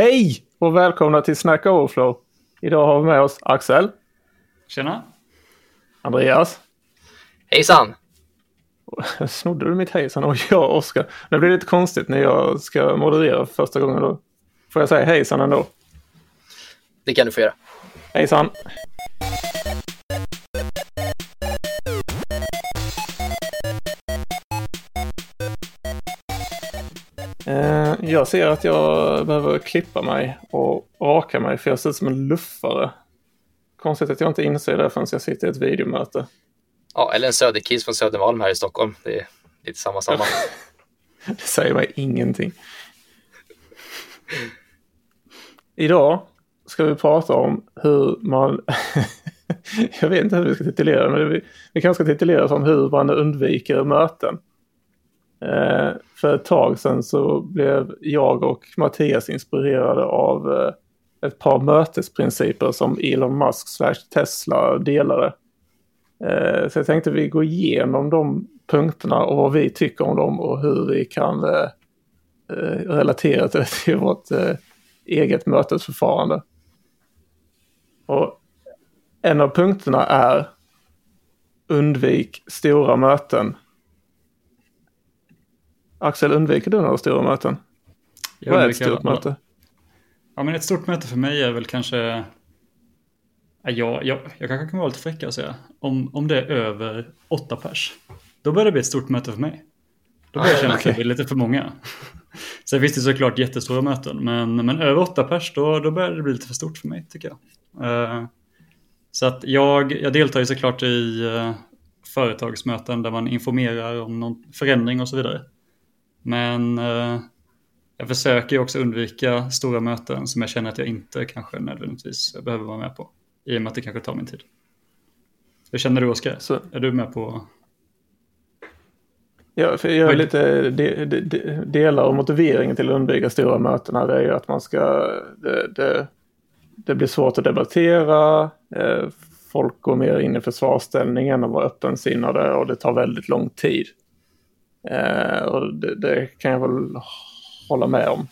Hej och välkomna till Snack Overflow. Idag har vi med oss Axel, Tjena. Andreas. Hejsan! Snodde du mitt hejsan? Och jag Oskar. Det blir lite konstigt när jag ska moderera för första gången. Då får jag säga hejsan ändå. Det kan du få göra. Hejsan! Eh, Jag ser att jag behöver klippa mig och raka mig för jag ser ut som en luffare. Konstigt att jag inte inser det förrän jag sitter i ett videomöte. Ja, eller en söderkis från Södermalm här i Stockholm. Det är lite samma samma. Det säger mig ingenting. Idag ska vi prata om hur man... jag vet inte hur vi ska titulera men vi, vi kanske ska titulera som hur man undviker möten. Eh, för ett tag sedan så blev jag och Mattias inspirerade av eh, ett par mötesprinciper som Elon Musk slash Tesla delade. Eh, så jag tänkte vi går igenom de punkterna och vad vi tycker om dem och hur vi kan eh, eh relatera det till vårt eh, eget mötesförfarande. Och en av punkterna är undvik stora möten. Axel, undviker du några stora möten? Jag Vad är ett stort alla- möte? Ja, men ett stort möte för mig är väl kanske... Ja, jag, jag, jag kanske kan vara lite fräck och säga. Om, om det är över åtta pers. Då börjar det bli ett stort möte för mig. Då börjar jag känna att det blir lite för många. Sen finns det såklart jättestora möten. Men, men över åtta pers, då, då börjar det bli lite för stort för mig tycker jag. Eh, så att jag, jag deltar ju såklart i eh, företagsmöten där man informerar om någon förändring och så vidare. Men eh, jag försöker ju också undvika stora möten som jag känner att jag inte kanske nödvändigtvis behöver vara med på. I och med att det kanske tar min tid. Hur känner du Oskar? Är du med på? Ja, för jag är lite de, de, de, delar av motiveringen till att undvika stora möten här, är ju att man ska, det, det, det blir svårt att debattera, eh, folk går mer in i försvarsställning än att vara öppensinnade och det tar väldigt lång tid. Eh, och det, det kan jag väl hålla med om.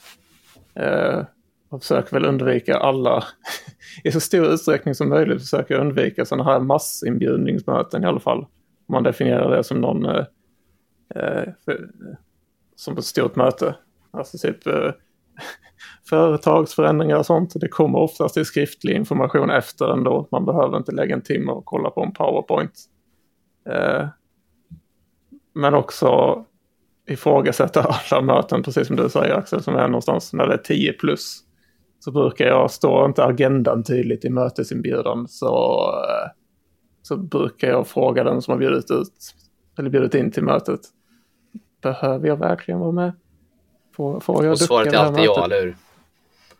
Eh, och försöker väl undvika alla, i så stor utsträckning som möjligt försöker jag undvika sådana här massinbjudningsmöten i alla fall. Om man definierar det som någon eh, eh, för, som ett stort möte. Alltså typ eh, företagsförändringar och sånt. Det kommer oftast i skriftlig information efter ändå. Man behöver inte lägga en timme och kolla på en powerpoint. Eh, men också ifrågasätta alla möten, precis som du säger Axel, som är någonstans när det är 10 plus. Så brukar jag, står inte agendan tydligt i mötesinbjudan så, så brukar jag fråga den som har bjudit ut eller bjudit in till mötet. Behöver jag verkligen vara med? Får, får jag Och svaret är alltid ja, eller hur?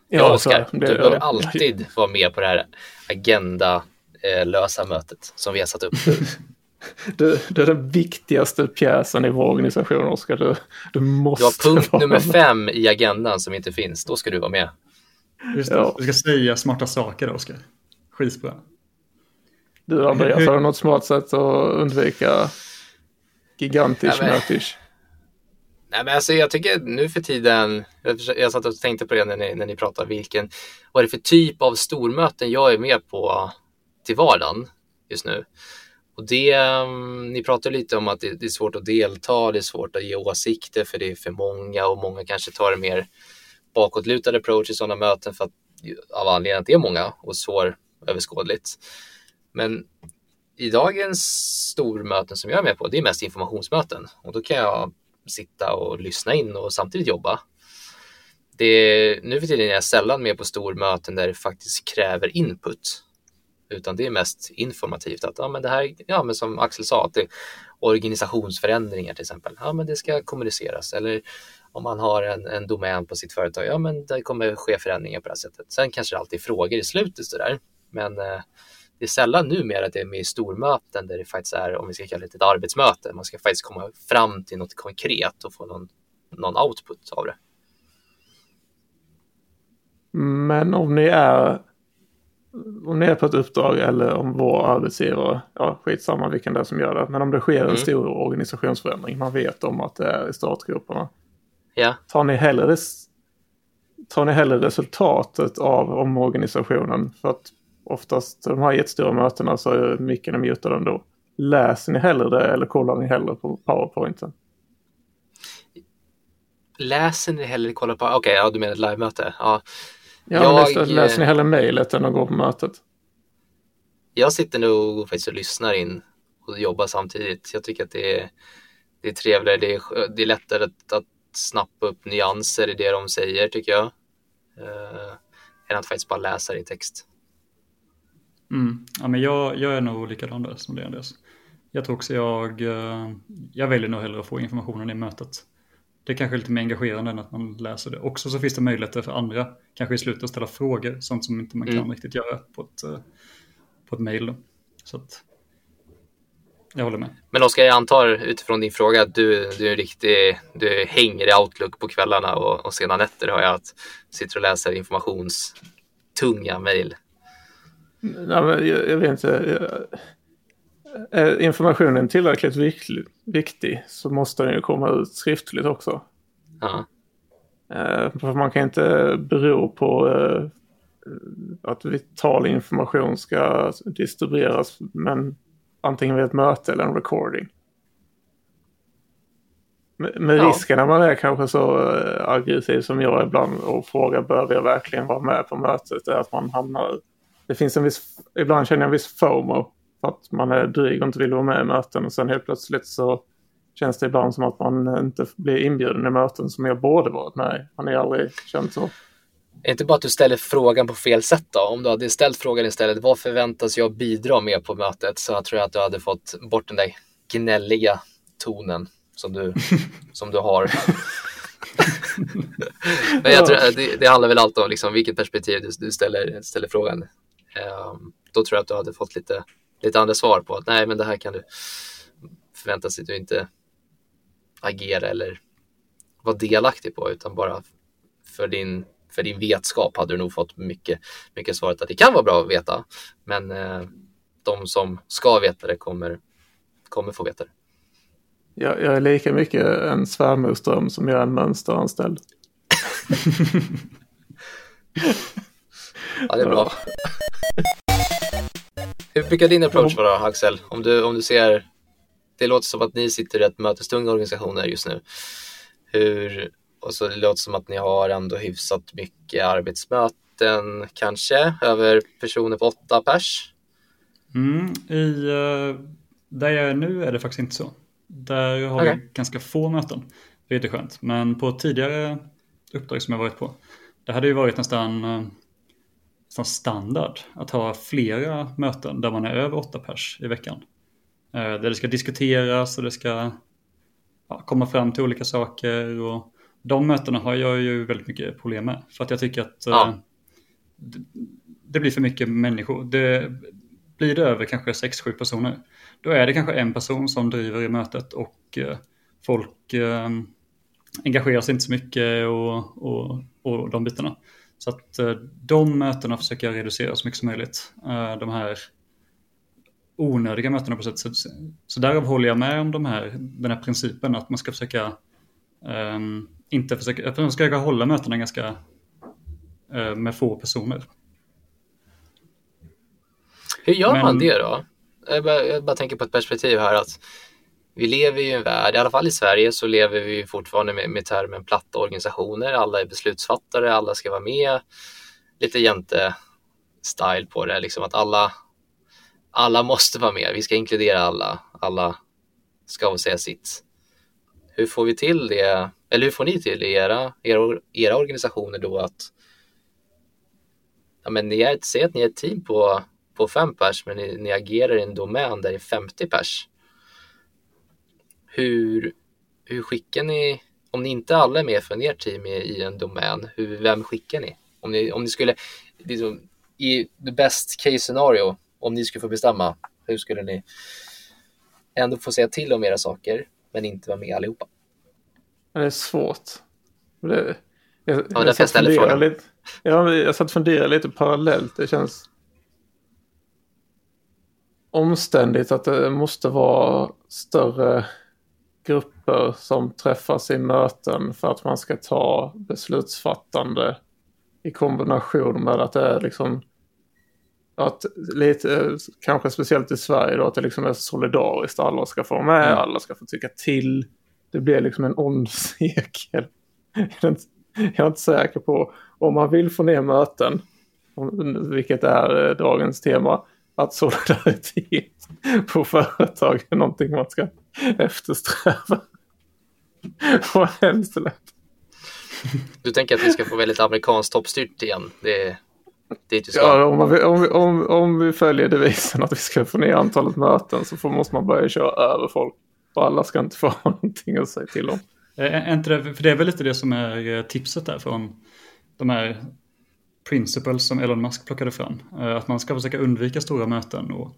Ja, Ja, Oskar, du behöver alltid vara med på det här agenda-lösa mötet som vi har satt upp. Du, du är den viktigaste pjäsen i vår organisation, Oskar. Du, du måste har punkt vara nummer med. fem i agendan som inte finns. Då ska du vara med. Just det, Ja. Du ska säga smarta saker Oskar. Skitbra. Du, Andreas, Hur- har du något smart sätt att undvika gigantisk Ja? Nej, men alltså, jag tycker nu för tiden, jag, jag satt och tänkte på det när ni, när ni pratade, vilken, vad är det för typ av stormöten jag är med på till vardagen just nu? Och det, ehm, ni pratar lite om att det, det är svårt att delta, det är svårt att ge åsikter för det är för många och många kanske tar en mer bakåtlutad approach i sådana möten för att, av anledningen att det är många och svåröverskådligt. Men i dagens stormöten som jag är med på, det är mest informationsmöten och då kan jag sitta och lyssna in och samtidigt jobba. Det är, nu för tiden är jag sällan med på stormöten där det faktiskt kräver input. Utan det är mest informativt att ja, men det här, ja, men som Axel sa, att det, organisationsförändringar till exempel. Ja, men det ska kommuniceras. Eller om man har en, en domän på sitt företag, ja, men det kommer ske förändringar på det här sättet. Sen kanske det alltid är frågor i slutet sådär. Men eh, det är sällan numera att det är med i stormöten där det faktiskt är, om vi ska kalla det ett arbetsmöte, man ska faktiskt komma fram till något konkret och få någon, någon output av det. Men om ni är om ni är på ett uppdrag eller om vår arbetsgivare, ja skitsamma vilken det är som gör det, men om det sker en Mm. stor organisationsförändring, man vet om att det är i startgroparna. Ja, Tar ni hellre, tar ni hellre resultatet av omorganisationen? För att oftast de här jättestora mötena så är micken mutad ändå. Läser ni hellre det eller kollar ni hellre på powerpointen? Läser ni hellre kollar på, okej, okay, ja du menar ett live-möte? Ja, ja jag, läser, läser ni hellre mejlet än att gå på mötet? Jag sitter nog och faktiskt och lyssnar in och jobbar samtidigt. Jag tycker att det är, det är trevligare, det är, det är lättare att, att snappa upp nyanser i det de säger tycker jag. Uh, än att faktiskt bara läsa det i text. Mm. Ja, men jag, jag är nog likadan där som det Andreas. Jag tror också jag, eh, jag väljer nog hellre att få informationen i mötet. Det är kanske lite mer engagerande än att man läser det. Också så finns det möjligheter för andra, kanske i slutet att ställa frågor, sånt som inte man kan mm. riktigt göra på ett, eh, på ett mail. Så att, jag håller med. Men Oskar, jag antar utifrån din fråga att du, du är riktig, du hänger i Outlook på kvällarna och, och sena nätter har jag att sitter och läser informationstunga mejl. Nej, men jag, jag vet inte. Är informationen tillräckligt viktig, viktig så måste den ju komma ut skriftligt också. Ja. Eh, för man kan inte bero på eh, att vital information ska distribueras men antingen vid ett möte eller en recording. Med risken när man är kanske så eh, aggressiv som jag ibland och frågar behöver jag verkligen vara med på mötet är att man hamnar det finns en viss, ibland känner jag en viss FOMO. För att man är dryg och inte vill vara med i möten och sen helt plötsligt så känns det ibland som att man inte blir inbjuden i möten som jag borde varit med i. Har ni aldrig känt så? Är inte bara att du ställer frågan på fel sätt då? Om du hade ställt frågan istället, vad förväntas jag bidra med på mötet? Så jag tror jag att du hade fått bort den där gnälliga tonen som du, som du har. Men jag tror, det, det, handlar väl alltid om liksom, vilket perspektiv du, du ställer, ställer frågan. Um, då tror jag att du hade fått lite, lite andra svar på att nej, men det här kan du förvänta sig att du inte agera eller vara delaktig på, utan bara för din, för din vetskap hade du nog fått mycket, mycket svaret att det kan vara bra att veta, men eh, de som ska veta det kommer, kommer få veta det. Jag, jag är lika mycket en svärmorsdröm som jag är en mönsteranställd. ja, det är bra. Hur brukar din approach vara, Axel? Om du, om du ser, det låter som att ni sitter i rätt mötestunga organisationer just nu. Hur, och så det låter som att ni har ändå hyfsat mycket arbetsmöten, kanske, över personer på åtta pers? Mm, i, uh, där jag är nu är det faktiskt inte så. Där har okay. vi ganska få möten, vilket är skönt. Men på tidigare uppdrag som jag varit på, det hade ju varit nästan, eh, nästan standard att ha flera möten där man är över åtta pers i veckan. Eh, där det ska diskuteras och det ska ja, komma fram till olika saker. Och de mötena har jag ju väldigt mycket problem med. För att jag tycker att eh, ja. det, det, blir för mycket människor. Det, blir det över kanske 6-7 personer, då är det kanske en person som driver i mötet och folk engagerar sig inte så mycket och, och, och de bitarna. Så att eh, de mötena försöker jag reducera så mycket som möjligt. Eh, de här onödiga mötena på sätt. Så, så därav håller jag med om de här, den här principen att man ska försöka um, inte försöka, man ska försöka hålla mötena ganska uh, med få personer. Hur gör Men, man det då? Jag bara, jag bara tänker på ett perspektiv här att vi lever i en värld, i alla fall i Sverige, så lever vi fortfarande med, med termen platta organisationer. Alla är beslutsfattare, alla ska vara med. Lite jänte-style på det, liksom att alla, alla måste vara med. Vi ska inkludera alla. Alla ska få säga sitt. Hur får vi till det? Eller hur får ni till det i era, era, era organisationer då att ja, men ni är, säg att ni är ett team på, på fem pers, men ni, ni agerar i en domän där det är 50 pers hur, hur skickar ni, om ni inte alla är med från ert team i, i en domän, hur, vem skickar ni? Om ni, om ni skulle, liksom, i the best case scenario, om ni skulle få bestämma, hur skulle ni ändå få säga till om era saker, men inte vara med allihopa? Det är svårt. Det, jag, ja, jag, jag ställer frågan. Lite, ja, jag satt och funderade lite parallellt. Det känns omständigt att det måste vara större grupper som träffas i möten för att man ska ta beslutsfattande i kombination med att det är liksom att lite, kanske speciellt i Sverige då, att det liksom är solidariskt. Alla ska få med, mm. alla ska få tycka till. Det blir liksom en ond cirkel. Jag är inte säker på om man vill få ner möten, vilket är eh, dagens tema, att solidaritet på företag är någonting man ska eftersträva. Och hemskt lätt. Du tänker att vi ska få väldigt amerikanskt toppstyrt igen? Det ska? Ja, om, man, om, vi, om, om vi följer devisen att vi ska få ner antalet möten så får, måste man börja köra över folk. Och alla ska inte få någonting att säga till om. Inte det, för det är väl lite det som är eh, tipset där från de här principles som Elon Musk plockade fram. Eh, att man ska försöka undvika stora möten. Och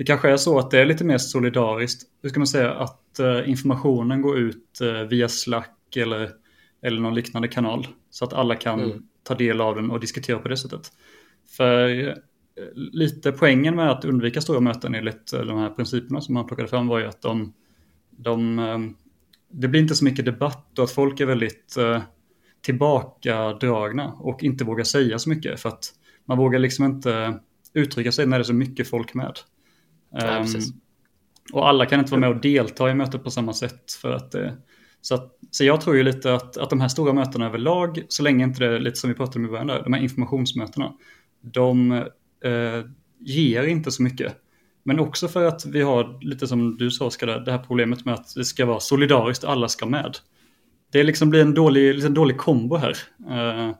det kanske är så att det är lite mer solidariskt. Hur ska man säga att eh, informationen går ut via Slack eller, eller någon liknande kanal. Så att alla kan mm. ta del av den och diskutera på det sättet. För lite poängen med att undvika stora möten enligt de här principerna som han plockade fram var ju att de, de det blir inte så mycket debatt och att folk är väldigt eh, tillbakadragna och inte vågar säga så mycket för att man vågar liksom inte uttrycka sig när det är så mycket folk med. Ja, um, och alla kan inte vara med och delta i mötet på samma sätt för att eh, så, att, så jag tror ju lite att, att de här stora mötena överlag, så länge inte det är lite som vi pratade om i början där, de här informationsmötena, de eh, ger inte så mycket. Men också för att vi har, lite som du sa Oskar, det här problemet med att det ska vara solidariskt, alla ska med. Det liksom blir en dålig, liksom dålig kombo här. Uh,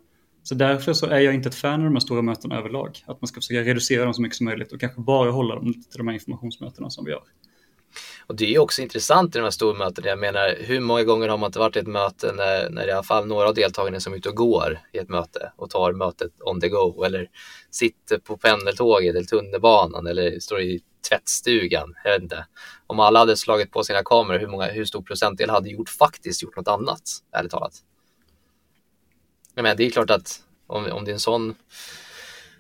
så därför så är jag inte ett fan av de här stora mötena överlag. Att man ska försöka reducera dem så mycket som möjligt och kanske bara hålla dem till de här informationsmötena som vi gör. Och det är ju också intressant i de här stormötena. Jag menar, hur många gånger har man inte varit i ett möte när, när i alla fall några av deltagarna som är ute och går i ett möte och tar mötet on the go eller sitter på pendeltåget eller tunnelbanan eller står i tvättstugan. Jag vet inte. Om alla hade slagit på sina kameror, hur, många, hur stor procentdel hade gjort faktiskt gjort något annat, ärligt talat? Men det är klart att om, om det är en sån,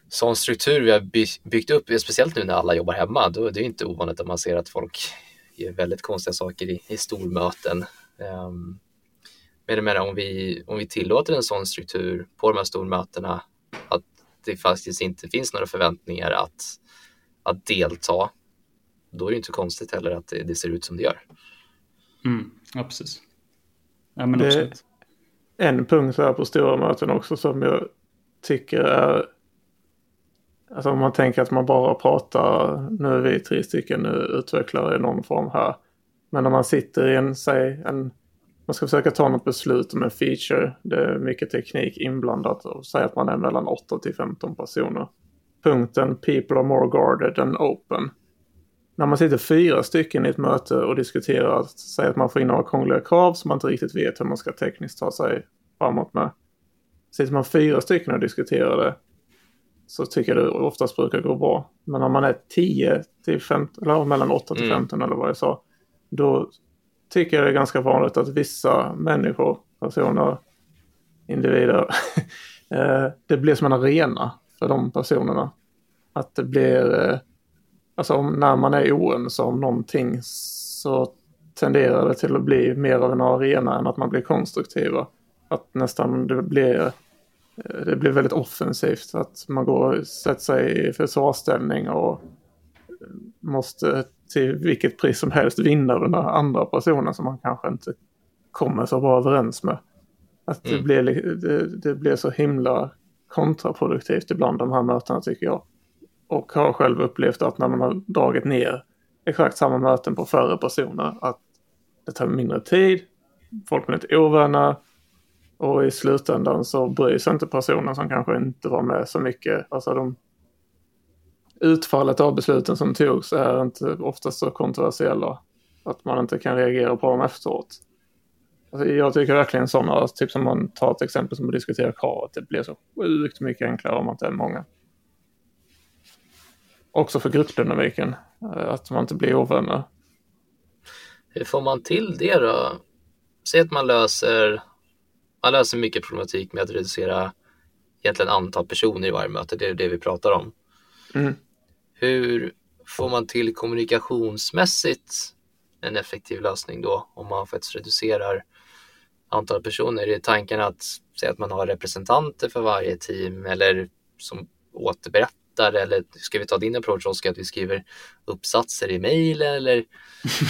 sån struktur vi har byggt upp, speciellt nu när alla jobbar hemma, då är det inte ovanligt att man ser att folk gör väldigt konstiga saker i, i stormöten. Um, men jag menar, om vi, om vi tillåter en sån struktur på de här stormötena, att det faktiskt inte finns några förväntningar att att delta, då är det inte konstigt heller att det, det ser ut som det gör. Mm, ja, precis. Ja, men det, en punkt här på stora möten också som jag tycker är Alltså om man tänker att man bara pratar, nu är vi tre stycken utvecklare i någon form här. Men när man sitter i en, säg en, man ska försöka ta något beslut om en feature, det är mycket teknik inblandat och säg att man är mellan 8 till 15 personer punkten “People are more guarded than open”. När man sitter fyra stycken i ett möte och diskuterar, säg att man får in några krångliga krav som man inte riktigt vet hur man ska tekniskt ta sig framåt med. Sitter man fyra stycken och diskuterar det så tycker jag det oftast brukar gå bra. Men när man är 10 till 15, eller mellan 8 till 15 mm. eller vad jag sa, då tycker jag det är ganska vanligt att vissa människor, personer, individer, eh, det blir som en arena för de personerna. Att det blir, alltså när man är oense om någonting så tenderar det till att bli mer av en arena än att man blir konstruktiva. Att nästan det blir, eh, det blir väldigt offensivt. Att man går och sätter sig i försvarsställning och måste till vilket pris som helst vinna den andra personen som man kanske inte kommer så bra överens med. Att det, mm. blir, det, det blir så himla kontraproduktivt ibland de här mötena tycker jag. Och har själv upplevt att när man har dragit ner exakt samma möten på färre personer att det tar mindre tid, folk blir inte ovänner och i slutändan så bryr sig inte personen som kanske inte var med så mycket. Alltså de, utfallet av besluten som togs är inte oftast så kontroversiella att man inte kan reagera på dem efteråt. Alltså, jag tycker verkligen sådana, typ som man tar ett exempel som att diskutera kravet, det blir så sjukt mycket enklare om man inte är många. Också för gruppdynamiken, eh, att man inte blir ovänner. Hur får man till det då? Säg att man löser, man löser mycket problematik med att reducera egentligen antal personer i varje möte, det är det vi pratar om. Mm. Hur får man till kommunikationsmässigt en effektiv lösning då om man faktiskt reducerar antal personer? Är tanken att säg att man har representanter för varje team eller som återberättar eller ska vi ta din approach Oskar att vi skriver uppsatser i mejl eller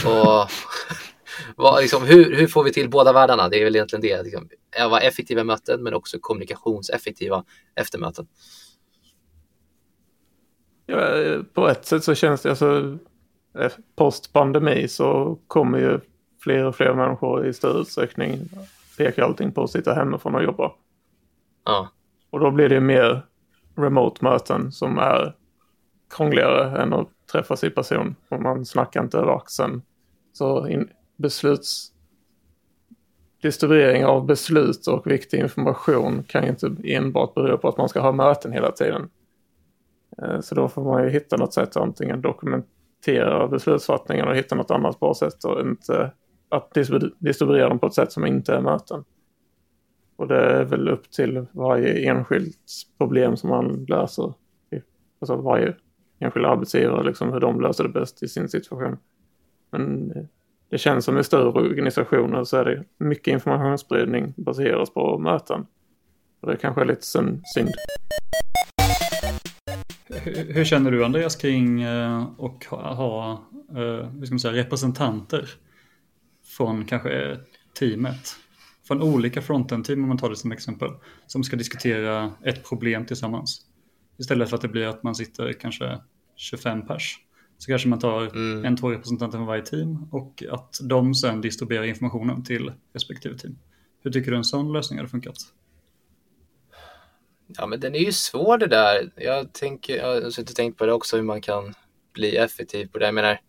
och, vad, liksom, hur, hur får vi till båda världarna? Det är väl egentligen det. Liksom, vara effektiva möten men också kommunikationseffektiva efter möten. Ja, på ett sätt så känns det, alltså eh, post pandemi så kommer ju fler och fler människor i större utsträckning peka allting på att sitta hemifrån och jobba. Ja. Och då blir det mer remote-möten som är krångligare än att träffas i person. Och man snackar inte över axeln. Så in, besluts... Distribuering av beslut och viktig information kan ju inte enbart bero på att man ska ha möten hela tiden. Eh, så då får man ju hitta något sätt att antingen dokumentera beslutsfattningen och hitta något annat bra sätt och inte att distribuera dem på ett sätt som inte är möten. Och det är väl upp till varje enskilt problem som man löser. Alltså varje enskild arbetsgivare, liksom hur de löser det bäst i sin situation. Men eh, det känns som i större organisationer så är det mycket informationsspridning baseras på möten. Och det kanske är lite synd. Hur, hur känner du Andreas kring eh, att ha hur eh, ska man säga, representanter från kanske teamet? Från olika frontend-team om man tar det som exempel. Som ska diskutera ett problem tillsammans. Istället för att det blir att man sitter kanske 25 pers. Så kanske man tar mm. en, två representanter från varje team och att de sen distribuerar informationen till respektive team. Hur tycker du en sån lösning hade funkat? Ja, men den är ju svår det där. Jag, tänker, jag har suttit och tänkt på det också, hur man kan bli effektiv på det. Jag menar,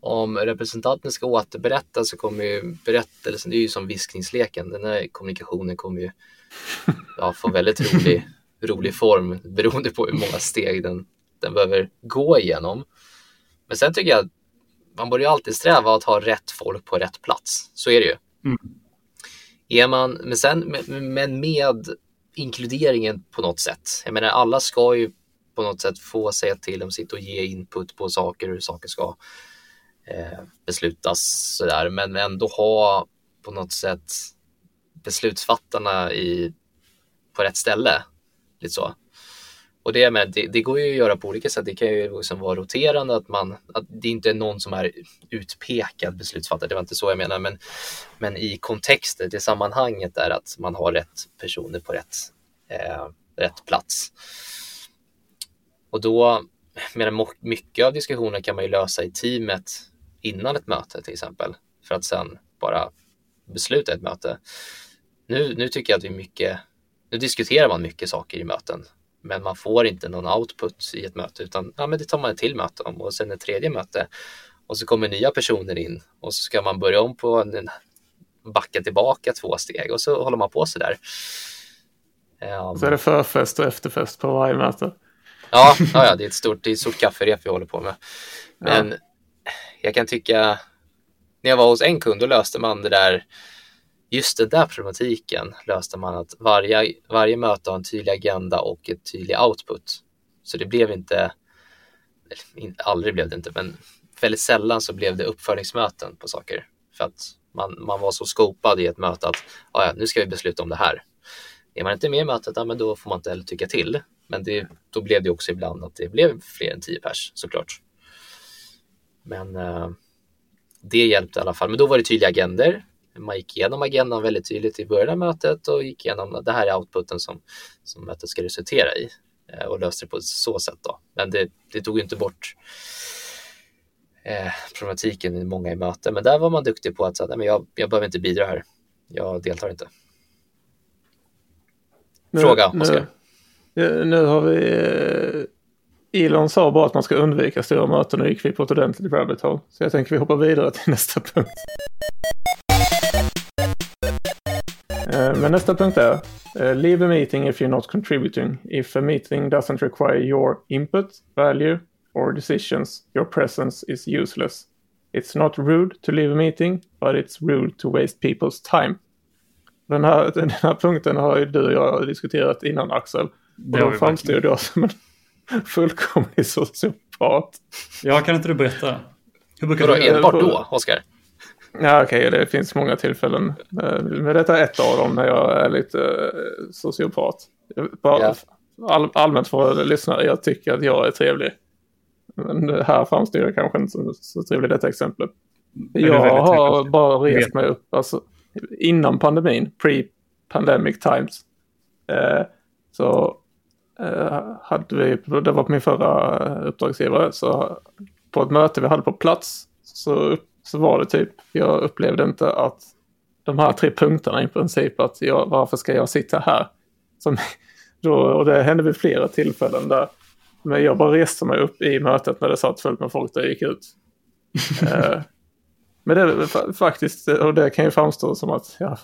om representanten ska återberätta så kommer ju berättelsen, det är ju som viskningsleken, den här kommunikationen kommer ju ja, få väldigt rolig, rolig form beroende på hur många steg den, den behöver gå igenom. Men sen tycker jag att man borde ju alltid sträva att ha rätt folk på rätt plats. Så är det ju. Mm. Är man, men, sen, men med inkluderingen på något sätt. Jag menar, alla ska ju på något sätt få säga till om sitt och ge input på saker, hur saker ska Eh, beslutas sådär, men ändå ha på något sätt beslutsfattarna i, på rätt ställe. Lite så. Och det, men det, det, går ju att göra på olika sätt. Det kan ju liksom vara roterande, att, man, att det inte är någon som är utpekad beslutsfattare. Det var inte så jag menade, men, men i kontexten, det sammanhanget är att man har rätt personer på rätt, eh, rätt plats. Och då, mycket av diskussionen kan man ju lösa i teamet innan ett möte till exempel, för att sen bara besluta ett möte. Nu, nu tycker jag att vi mycket, nu diskuterar man mycket saker i möten men man får inte någon output i ett möte utan ja, men det tar man ett till möte om och sen ett tredje möte och så kommer nya personer in och så ska man börja om på en backa tillbaka två steg och så håller man på så där. Um, så är det förfest och efterfest på varje möte. Ja, ja, det är ett stort, det är ett stort kafferep vi håller på med. Men ja jag kan tycka, när jag var hos en kund, då löste man det där just den där problematiken löste man att varje, varje möte har en tydlig agenda och ett tydlig output. Så det blev inte, aldrig blev det inte, men väldigt sällan så blev det uppföljningsmöten på saker. För att man, man var så skopad i ett möte att ja, nu ska vi besluta om det här. Är man inte med i mötet, ja, men då får man inte heller tycka till. Men det, då blev det också ibland att det blev fler än tio pers såklart. Men eh, det hjälpte i alla fall. Men då var det tydliga agender man gick igenom agendan väldigt tydligt i början av mötet och gick igenom det här är outputen som, som mötet ska resultera i eh, och löste det på så sätt. Då. Men det, det tog inte bort eh, problematiken i många i möten. Men där var man duktig på att säga, men jag, jag behöver inte bidra här. Jag deltar inte. Fråga, nu, Oskar. Nu, nu har vi... Eh, Elon sa bara att man ska undvika stora möten och gick vi på ett ordentligt rabbit hole. Så jag tänker vi hoppar vidare till nästa punkt. Eh, men nästa punkt är uh, Leave a meeting if you're not contributing. If a meeting doesn't require your input, value or decisions, your presence is useless. It's not rude to leave a meeting, but it's rude to waste people's time. Den här, den här punkten har ju du och jag diskuterat innan Axel. Och då framstod jag som en fullkomlig sociopat. Ja, kan inte du berätta? Hur brukar Vadå, du enbart då, Oskar? Ja, okej, okay, det finns många tillfällen. Eh, men detta är ett av dem när jag är lite eh, sociopat. Bara yeah. all, allmänt för lyssnare, jag tycker att jag är trevlig. Men här framstår jag kanske inte som så trevlig detta exemplet. Jag har bara rest mig upp, alltså innan pandemin, pre-pandemic times. Eh, så hade vi, det var på min förra uppdragsgivare, så på ett möte vi hade på plats så, så var det typ, jag upplevde inte att de här tre punkterna i princip, att jag, varför ska jag sitta här? Som, då, och det hände vid flera tillfällen där men jag bara reste mig upp i mötet när det satt fullt med folk där jag gick ut. eh, men det faktiskt, och det kan ju framstå som att ja,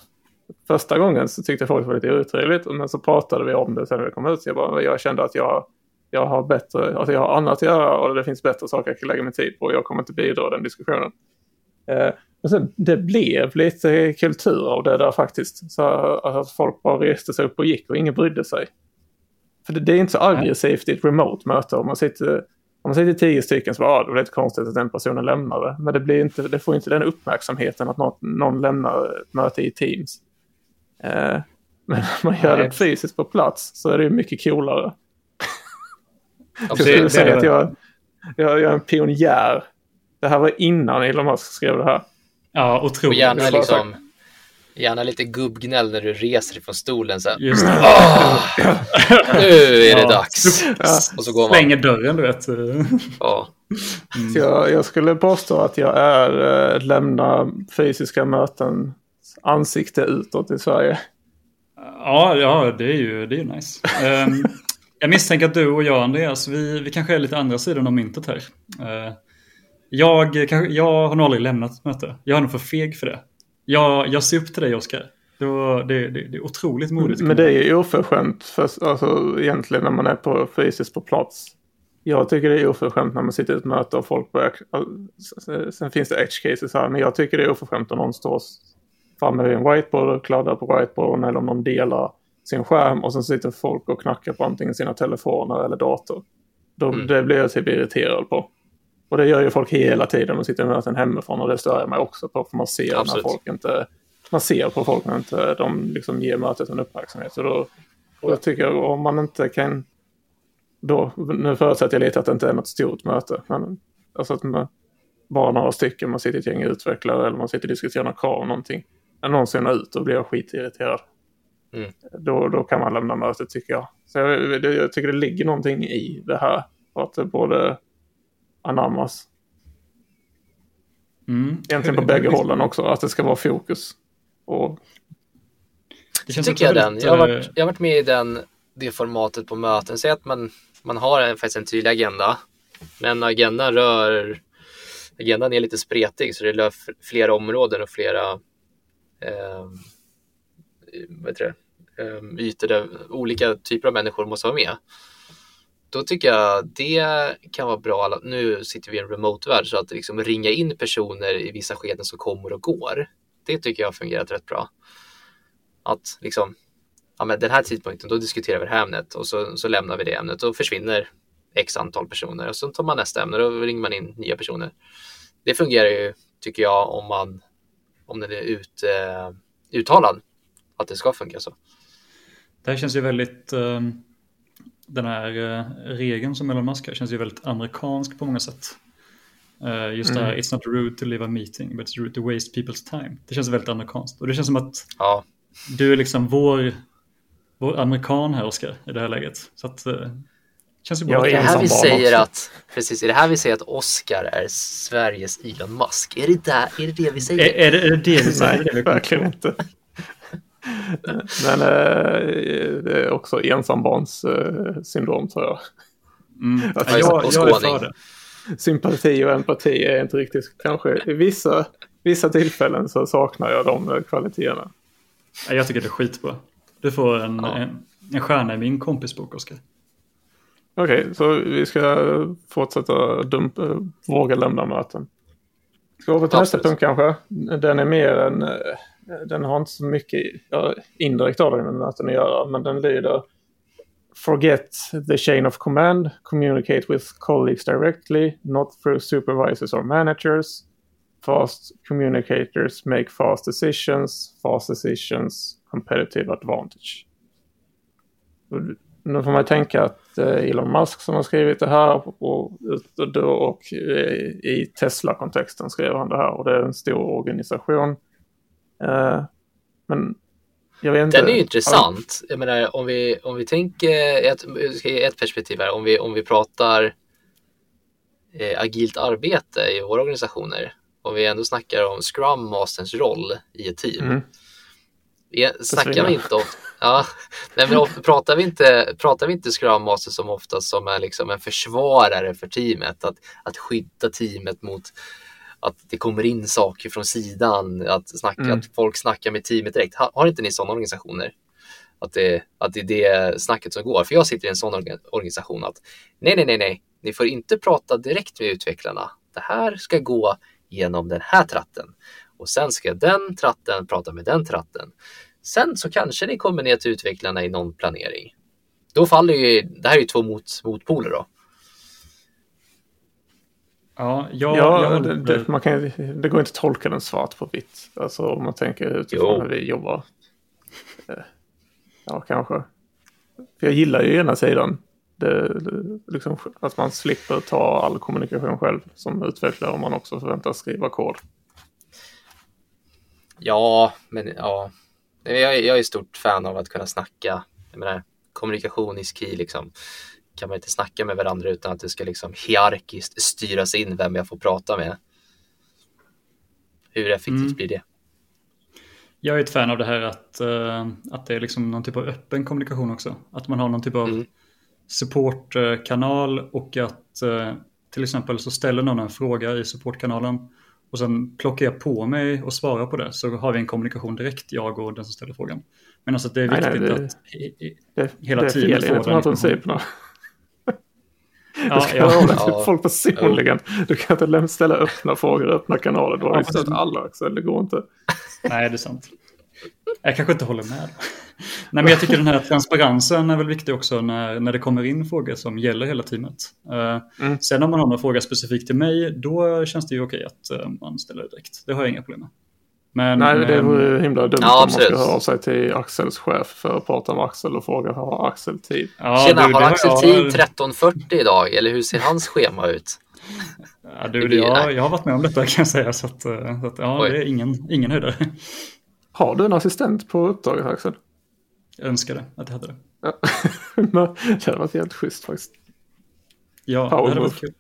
första gången så tyckte folk det var lite otrevligt. Men så pratade vi om det sen när vi kom ut. Så jag, bara, jag kände att jag, jag har bättre, alltså jag har annat att göra och det finns bättre saker jag kan lägga min tid på. Och jag kommer inte bidra i den diskussionen. Eh, men sen, det blev lite kultur av det där faktiskt. Så att folk bara reste sig upp och gick och ingen brydde sig. För det, det är inte så aggressivt i ett remote möte. Om man sitter, om man sitter tio stycken så bara, ah, det är lite konstigt att den personen lämnar det. Men det, blir inte, det får inte den uppmärksamheten att någon, någon lämnar möte i Teams. Eh, men om man gör Nej. det fysiskt på plats så är det mycket coolare. jag skulle säga att jag, jag, jag är en pionjär. Det här var innan Elon Musk skrev det här. Ja, otroligt. Och gärna liksom Gärna lite gubbgnäll när du reser från stolen sen. Just det. Oh, nu är det ja. dags. Ja. Och så går man. Slänger dörren, du vet. Ja. Mm. Så jag, jag, skulle påstå att jag är äh, lämna fysiska möten ansikte utåt i Sverige. Ja, ja det är ju, det är nice. um, jag misstänker att du och jag, Andreas, vi, vi kanske är lite andra sidan av myntet här. Uh, jag, jag har nog aldrig lämnat ett möte. Jag är nog för feg för det. Jag, jag ser upp till dig Oskar. Det, det, det, det, är otroligt modigt. Men det är ju oförskämt för, alltså, egentligen när man är på, fysiskt på plats. Jag tycker det är oförskämt när man sitter i ett möte och folk börjar... Sen finns det edge cases här, men jag tycker det är oförskämt om någon står framme vid en whiteboard och kladdar på whiteboarden eller om någon delar sin skärm och sen sitter folk och knackar på antingen sina telefoner eller dator. Då, mm. Det blir jag typ irriterad på. Och det gör ju folk hela tiden. De sitter i möten hemifrån och det stör jag mig också på. För man ser Absolut. när folk inte... Man ser på folk när inte de liksom ger mötet en uppmärksamhet. Så då, och jag tycker om man inte kan... Då, nu förutsätter jag lite att det inte är något stort möte. Men, alltså att man, bara några stycken, man sitter i ett gäng utvecklare eller man sitter och diskuterar några krav någonting. När någon ser ut då blir jag skitirriterad. Mm. Då, då kan man lämna mötet tycker jag. Så jag, jag, tycker det ligger någonting i det här. Att det både anammas. Mm. Egentligen på bägge hållen också, att det ska vara fokus. Och... Det känns tycker jag den. Jag har, varit, jag har varit med i den, det formatet på möten. Säg att man, man har en, faktiskt en tydlig agenda, men agendan rör agendan är lite spretig så det rör flera områden och flera eh, vad heter det, eh, ytor där olika typer av människor måste vara med då tycker jag det kan vara bra. Nu sitter vi i en remote-värld så att liksom ringa in personer i vissa skeden som kommer och går. Det tycker jag har fungerat rätt bra. Att liksom, ja men den här tidpunkten, då diskuterar vi det här ämnet och så, så lämnar vi det ämnet och försvinner x antal personer och så tar man nästa ämne och då ringer man in nya personer. Det fungerar ju, tycker jag, om man om den är ut, eh, uttalad att det ska funka så. Det här känns ju väldigt um den här uh, regeln som Elon Musk har känns ju väldigt amerikansk på många sätt. Uh, just mm. det här, it's not rude to leave a meeting, but it's rude to waste people's time. Det känns väldigt amerikanskt. Och det känns som att ja. du är liksom vår, vår amerikan här, Oskar, i det här läget. Så att, uh, känns ju bra. Ja, är det här vi säger att, precis, är det här vi säger att Oskar är Sveriges Elon Musk? Är det, där, är det det vi säger? Är, är, det, är det det vi säger? Nej, verkligen inte. Men eh, det är också ensambarnssyndrom tror jag. Mm. Alltså, jag, jag är för det. Sympati och empati är inte riktigt, kanske i vissa, vissa tillfällen så saknar jag de kvaliteterna. Jag tycker det är skitbra. Du får en, ja. en, en stjärna i min kompisbok, Oskar. Okej, okay, så vi ska fortsätta dumpa, våga lämna möten. Ska vi gå till nästa punkt kanske? Den är mer en eh, den har inte så mycket ja, indirekt av med möten att göra, men den lyder Forget the chain of command, communicate with colleagues directly, not through supervisors or managers. fast communicators make fast decisions, fast decisions, competitive advantage. Nu får man tänka att eh, Elon Musk som har skrivit det här och, och, och eh, i Tesla-kontexten skrev han det här och det är en stor organisation. Eh, men jag vet inte. Den är ju intressant. Jag menar om vi, om vi tänker ett, ett perspektiv här, om vi, om vi pratar eh, agilt arbete i våra organisationer och vi ändå snackar om Scrum Masters roll i ett team. Mm. Snackar vi inte ofta, ja, nej, men pratar vi inte, pratar vi inte Scrum Master som oftast som är liksom en försvarare för teamet, att, att skydda teamet mot att det kommer in saker från sidan, att, snacka, mm. att folk snackar med teamet direkt. Har, har inte ni sådana organisationer? Att det, att det är det snacket som går. För jag sitter i en sån organisation att nej, nej, nej, nej, ni får inte prata direkt med utvecklarna. Det här ska gå genom den här tratten och sen ska den tratten prata med den tratten. Sen så kanske ni kommer ner till utvecklarna i någon planering. Då faller ju, det här är ju två mot, motpoler då. Ja, jag, ja jag det, det, man kan, det går inte att tolka den svart på vitt. Alltså om man tänker utifrån hur vi jobbar. Eh, ja, kanske. För jag gillar ju ena sidan. Det, det, liksom, att man slipper ta all kommunikation själv som utvecklare om man också förväntas skriva kod. Ja, men ja. Jag, jag är stort fan av att kunna snacka. Jag menar, kommunikation is key liksom kan man inte snacka med varandra utan att det ska liksom hierarkiskt styras in vem jag får prata med. Hur effektivt mm. blir det? Jag är ett fan av det här att, uh, att det är liksom någon typ av öppen kommunikation också. Att man har någon typ av mm. supportkanal och att uh, till exempel så ställer någon en fråga i supportkanalen och sen plockar jag på mig och svarar på det så har vi en kommunikation direkt, jag och den som ställer frågan. Men alltså det är viktigt nej, nej, det, att i, i, det, hela det teamet får den principerna. Ja, du ska ja, hålla ja. folk personligen. Du kan inte ställa öppna frågor, öppna kanaler. Du har ju stött alla Axel, det går inte. Nej, det är sant. Jag kanske inte håller med. Nej, men jag tycker den här transparensen är väl viktig också när, när det kommer in frågor som gäller hela teamet. Uh, mm. Sen om man har någon fråga specifikt till mig, då känns det ju okej att uh, man ställer det direkt. Det har jag inga problem med. Men, Nej, det vore himla dumt ja, om man ska höra av sig till Axels chef för att prata med Axel och fråga har Axel tid? Ja, Tjena, du, har Axel har... tid 13.40 idag eller hur ser hans schema ut? Ja, du, det, jag, jag har varit med om detta kan jag säga så att, eh, så att ja, det är ingen, ingen höjdare. Har du en assistent på uppdraget Axel? Jag önskade att jag hade det. Ja. det hade varit helt schysst faktiskt. Ja, Power det hade varit kul.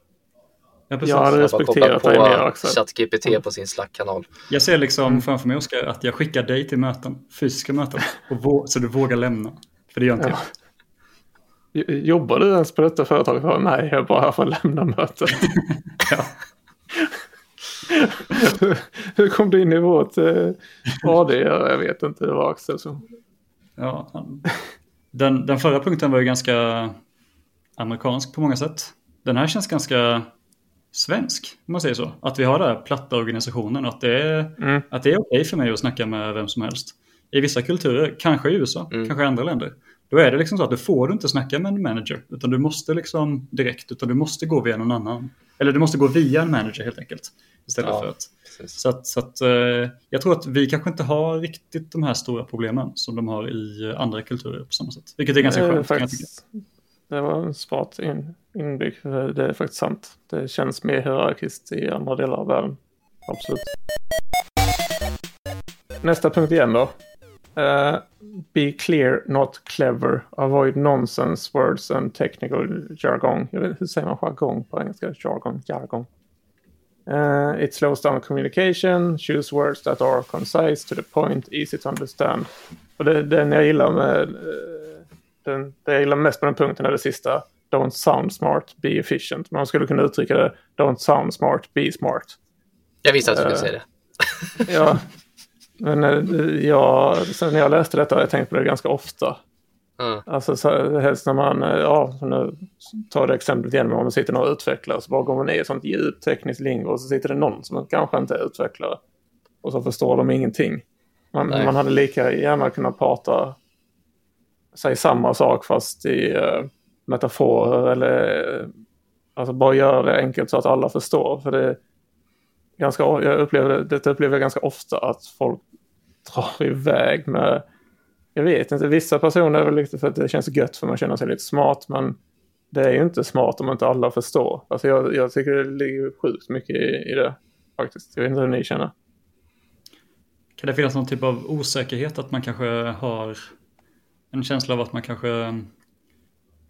Ja, jag hade respekterat dig mer Axel. ChatGPT mm. på sin Slack-kanal. Jag ser liksom mm. framför mig Oskar att jag skickar dig till möten, fysiska möten, och så du vågar lämna. För det gör inte ja. jag. Jobbar du ens på detta företag? Nej, jag är bara här för att lämna möten. ja. Hur kom du in i vårt eh, AD? Jag vet inte, det var Axel som... Ja, den, den förra punkten var ju ganska amerikansk på många sätt. Den här känns ganska svensk, om man säger så. Att vi har den här platta organisationen, att det är, mm. Att det är okej för mig att snacka med vem som helst. I vissa kulturer, kanske i USA, mm. kanske i andra länder, då är det liksom så att du får inte snacka med en manager, utan du måste liksom direkt, utan du måste gå via någon annan. Eller du måste gå via en manager helt enkelt. Istället ja, för att... Precis. Så att, så att uh, jag tror att vi kanske inte har riktigt de här stora problemen som de har i andra kulturer på samma sätt. Vilket är ganska skönt. Faktiskt, det var en smart in, inbyggt. Det är faktiskt sant. Det känns mer hierarkiskt i andra delar av världen. Absolut. Nästa punkt igen då. Uh, be clear, not clever. Avoid nonsense words and technical jargon. Jag vet, hur säger man jargong på engelska? Jargon, jargon. Uh, it slows down communication. Choose words that are concise, to the point, easy to understand. Och det den jag gillar med uh, den, det jag gillar mest på den punkten är det sista. Don't sound smart, be efficient. Man skulle kunna uttrycka det. Don't sound smart, be smart. Jag visste att du skulle uh, säga det. ja, men jag, sen när jag läste detta har jag tänkt på det ganska ofta. Mm. Alltså så, helst när man, uh, ja, nu tar det exemplet igen, om man sitter några utvecklare så bara går man i sånt djupt tekniskt lingo och så sitter det någon som kanske inte är utvecklare. Och så förstår de ingenting. Man, man hade lika gärna kunnat prata säg samma sak fast i uh, metaforer eller alltså bara göra det enkelt så att alla förstår. För det, ganska, jag upplever, det upplever jag ganska ofta att folk drar iväg med, jag vet inte, vissa personer är väl lite för att det känns gött för man känner sig lite smart, men det är ju inte smart om inte alla förstår. Alltså jag, jag tycker det ligger sjukt mycket i, i det faktiskt. Jag vet inte hur ni känner. Kan det finnas någon typ av osäkerhet att man kanske har en känsla av att man kanske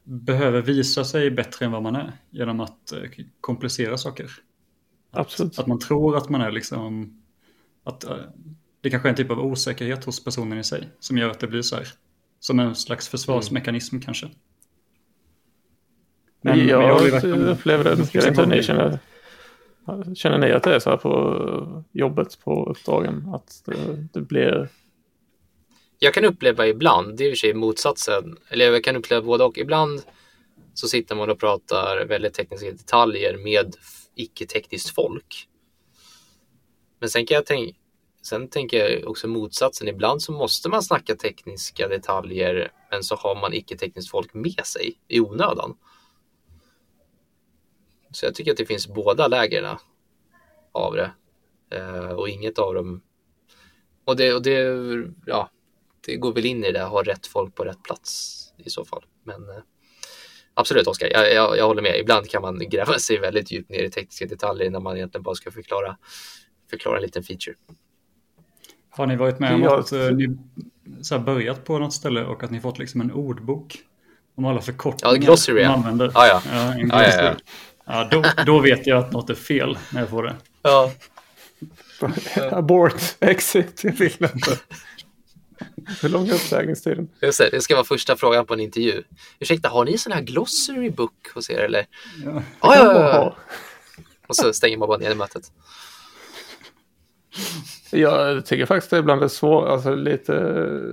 behöver visa sig bättre än vad man är genom att eh, komplicera saker? Absolut. Att, att man tror att man är liksom, att eh, det kanske är en typ av osäkerhet hos personen i sig som gör att det blir så här. Som en slags försvarsmekanism mm. kanske. Men, jag, men jag upplever det. Inte ni känner. Känner ni att det är så här på jobbet på uppdragen? Att det, det blir... Jag kan uppleva ibland, det är i och för sig motsatsen, eller jag kan uppleva både och. Ibland så sitter man och pratar väldigt tekniska detaljer med icke-tekniskt folk. Men sen kan jag tänka, sen tänker jag också motsatsen. Ibland så måste man snacka tekniska detaljer, men så har man icke-tekniskt folk med sig i onödan. Så jag tycker att det finns båda lägren av det. Eh, och inget av dem... Och det, och det, ja, det går väl in i det, ha rätt folk på rätt plats i så fall. Men eh, absolut Oskar, jag, jag, jag, håller med. Ibland kan man gräva sig väldigt djupt ner i tekniska detaljer när man egentligen bara ska förklara, förklara en liten feature. Har ni varit med om att uh, ni så börjat på något ställe och att ni fått liksom en ordbok om alla förkortningar ja, glossary, man använder? Ja, ja. ja, en ja, ja, ja. Ja, då, då vet jag att något är fel när jag får det. Ja. Abort, exit, jag vill inte. Hur lång är uppsägningstiden? Det ska vara första frågan på en intervju. Ursäkta, har ni sån här glossary book hos er eller? Ja, ah, ja, ja, ja. Och så stänger man bara ner mötet. Jag tycker faktiskt det är ibland är svårt, alltså lite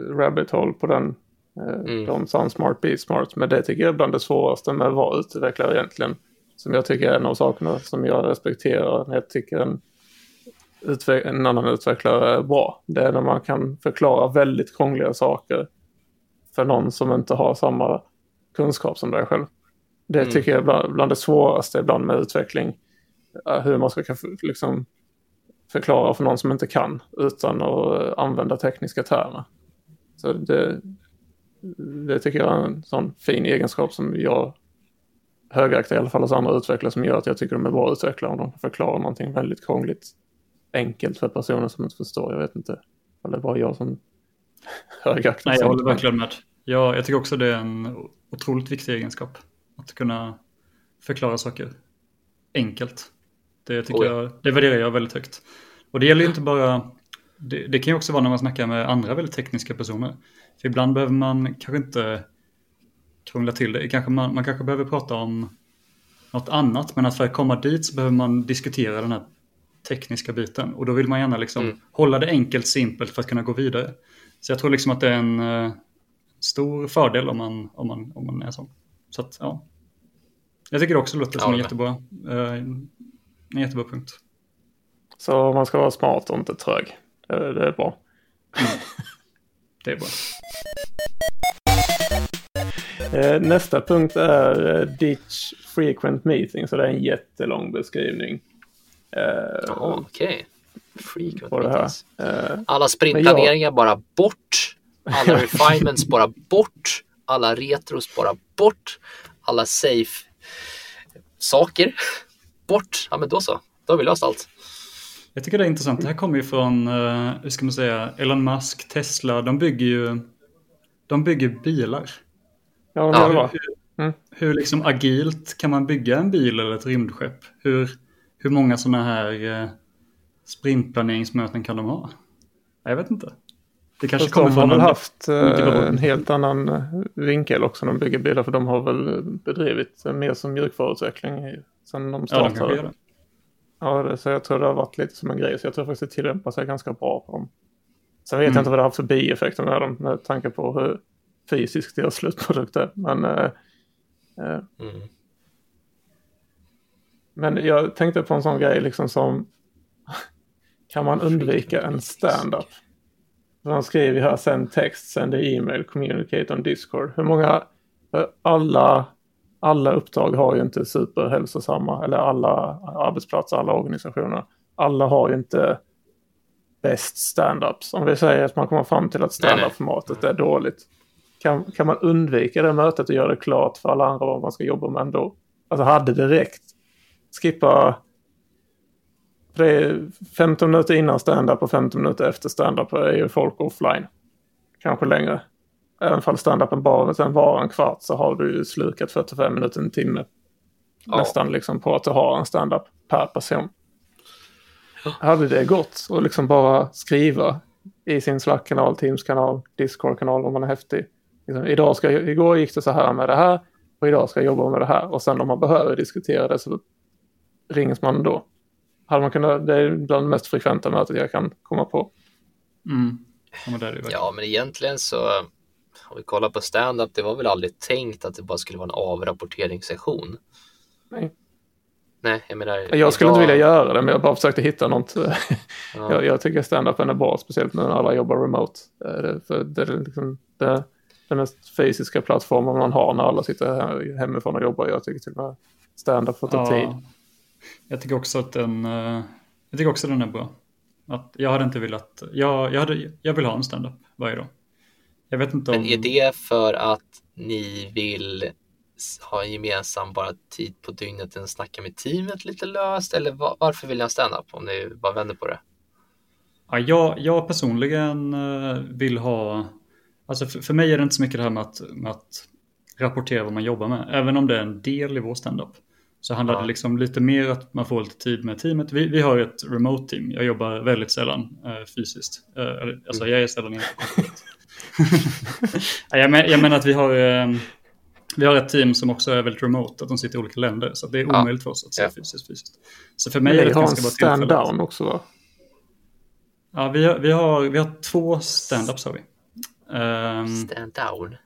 rabbit hole på den. Eh, mm. De sound smart, be smart, men det tycker jag är bland det svåraste med att vara utvecklare egentligen som jag tycker är en av sakerna som jag respekterar när jag tycker en, en annan utvecklare är bra. Det är när man kan förklara väldigt krångliga saker för någon som inte har samma kunskap som dig själv. Det mm. tycker jag är bland, bland det svåraste ibland med utveckling. Hur man ska liksom förklara för någon som inte kan utan att använda tekniska termer. Så det, det tycker jag är en sån fin egenskap som jag högaktar i alla fall hos andra utvecklare som gör att jag tycker de är bra utvecklare om de förklarar någonting väldigt krångligt enkelt för personer som inte förstår. Jag vet inte om det är bara jag som högaktar. Nej, jag håller verkligen med. Jag, jag tycker också det är en otroligt viktig egenskap. Att kunna förklara saker enkelt. Det, tycker oh ja. jag, det värderar jag väldigt högt. Och det gäller ju inte bara, det, det kan ju också vara när man snackar med andra väldigt tekniska personer. För ibland behöver man kanske inte krångla till det. Kanske man, man kanske behöver prata om något annat, men att för att komma dit så behöver man diskutera den här tekniska biten. Och då vill man gärna liksom mm. hålla det enkelt, simpelt för att kunna gå vidare. Så jag tror liksom att det är en uh, stor fördel om man, om, man, om man är sån. Så att, ja. Jag tycker också det låter som en jättebra, uh, en jättebra punkt. Så man ska vara smart och inte trög. Det, är bra. Mm. Det är bra. Eh, nästa punkt är eh, Ditch Frequent Meeting, så det är en jättelång beskrivning. Eh, Okej. Okay. Frequent meetings. Alla sprintplaneringar jag... bara bort. Alla refinements bara bort. Alla retros bara bort. Alla safe saker bort. Ja, men då så. Då har vi löst allt. Jag tycker det är intressant. Det här kommer ju från, hur ska man säga, Elon Musk, Tesla. De bygger ju de bygger bilar. Ja, ja hur, mm. hur liksom agilt kan man bygga en bil eller ett rymdskepp? Hur, hur många sådana här eh, sprintplaneringsmöten kan de ha? Jag vet inte. Det kanske Fast kommer de har väl haft eh, en helt annan eh, vinkel också när de bygger bilar. För de har väl bedrivit mer som mjukvaruutveckling sen de startade. Ja, ja det, så jag tror det har varit lite som en grej. Så jag tror faktiskt det tillämpar sig ganska bra på dem. Sen vet mm. jag inte vad det har haft för bieffekter med dem med tanke på hur fysiskt deras slutprodukt är. Men, eh, eh, mm. men jag tänkte på en sån grej liksom som kan man undvika en stand-up? De skriver här, sänd text, sänd e-mail, communicate on Discord. Hur många, alla, alla uppdrag har ju inte superhälsosamma, eller alla arbetsplatser, alla organisationer alla har ju inte bäst stand-ups. Om vi säger att man kommer fram till att stand-up-formatet är dåligt. Kan, kan man undvika det mötet och göra det klart för alla andra vad man ska jobba med ändå? Alltså hade det räckt. Skippa det är 15 minuter innan stand-up och 15 minuter efter stand-up är ju folk offline. Kanske längre. Även om stand-upen bara sen var en kvart så har du ju slukat 45 minuter, en timme. Ja. Nästan liksom på att du har en stand-up per person. Ja. Hade det gått och liksom bara skriva i sin Slack-kanal, Teams-kanal, Discord-kanal om man är häftig. Liksom, idag ska, igår gick det så här med det här och idag ska jag jobba med det här. Och sen om man behöver diskutera det så rings man då. Hade man kunnat, det är bland det mest frekventa mötet jag kan komma på. Mm. Ja, men, ja, men egentligen så om vi kollar på stand-up, det var väl aldrig tänkt att det bara skulle vara en avrapporteringssession. Nej. Nej, jag menar. Jag skulle idag... inte vilja göra det, men jag bara försökte hitta något. Ja. jag, jag tycker stand-upen är bra, speciellt nu när alla jobbar remote. För det är liksom det, den mest fysiska plattformen man har när alla sitter hemifrån och jobbar. Jag tycker till och med stand-up får ta ja. tid. Jag tycker också att den, eh, jag tycker också den är bra. Att jag hade inte velat, jag, jag, hade, jag vill ha en stand-up varje dag. Jag vet inte om... Men är det för att ni vill ha en gemensam bara tid på dygnet än snacka med teamet lite löst? Eller var, varför vill ni ha stand-up om ni bara vänder på det? Ja, jag, jag personligen eh, vill ha, alltså för, för, mig är det inte så mycket det här med att, med att rapportera vad man jobbar med, även om det är en del i vår stand-up. Så handlar ja. det liksom lite mer att man får lite tid med teamet. Vi, vi har ett remote team. Jag jobbar väldigt sällan eh, fysiskt. Eh, alltså jag är sällan inne på kontoret. jag, men, jag menar att vi har, eh, vi har ett team som också är väldigt remote. Att de sitter i olika länder. Så det är omöjligt ja. för oss att se ja. fysiskt, fysiskt. Så för mig är det ganska bra tillfälle. stand-down också va? Ja, vi har, vi har, vi har två stand-ups har vi. Um, stand-down?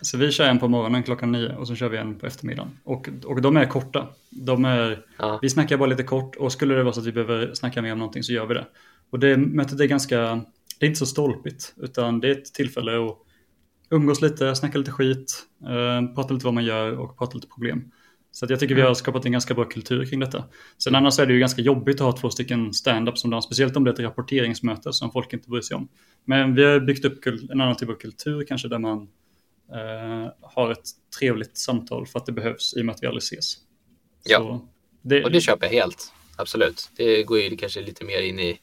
Så vi kör en på morgonen klockan nio och så kör vi en på eftermiddagen. Och, och de är korta. De är, ja. Vi snackar bara lite kort och skulle det vara så att vi behöver snacka mer om någonting så gör vi det. Och det mötet är ganska, det är inte så stolpigt utan det är ett tillfälle att umgås lite, snacka lite skit, eh, prata lite vad man gör och prata lite problem. Så jag tycker vi har mm. skapat en ganska bra kultur kring detta. Sen annars är det ju ganska jobbigt att ha två stycken stand-up som de, speciellt om det är ett rapporteringsmöte som folk inte bryr sig om. Men vi har byggt upp en annan typ av kultur kanske där man eh, har ett trevligt samtal för att det behövs i och med att vi aldrig ses. Ja, det... och det köper jag helt. Absolut. Det går ju kanske lite mer in i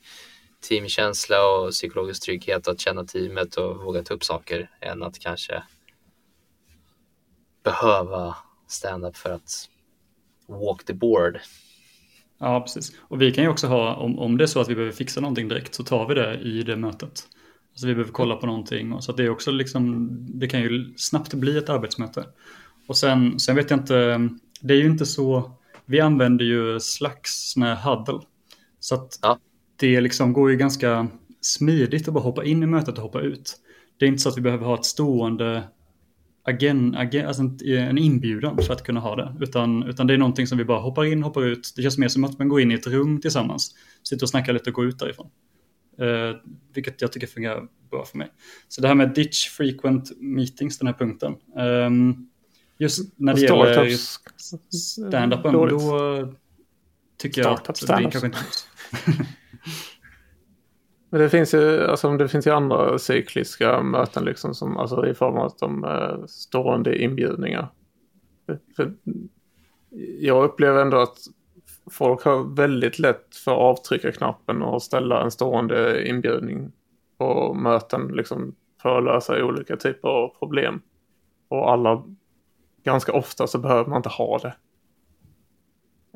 teamkänsla och psykologisk trygghet att känna teamet och våga ta upp saker än att kanske behöva stand-up för att walk the board. Ja, precis. Och vi kan ju också ha, om, om det är så att vi behöver fixa någonting direkt så tar vi det i det mötet. Alltså vi behöver kolla på någonting. Och så det är också liksom, det kan ju snabbt bli ett arbetsmöte. Och sen, sen vet jag inte, det är ju inte så, vi använder ju slags sån här huddle. Så att ja. Det liksom går ju ganska smidigt att bara hoppa in i mötet och hoppa ut. Det är inte så att vi behöver ha ett stående agen, agen, alltså en inbjudan för att kunna ha det. Utan, utan det är någonting som vi bara hoppar in, hoppar ut. Det känns mer som att man går in i ett rum tillsammans. Sitter och snackar lite och går ut därifrån. Eh, vilket jag tycker fungerar bra för mig. Så det här med ditch frequent meetings, den här punkten. Eh, just när det gäller stand-upen, då tycker jag att det kanske inte Men det finns ju, alltså, det finns ju andra cykliska möten liksom som, alltså i form av att de är stående inbjudningar. För jag upplever ändå att folk har väldigt lätt för avtryckarknappen och ställa en stående inbjudning på möten liksom för att lösa olika typer av problem. Och alla, ganska ofta så behöver man inte ha det.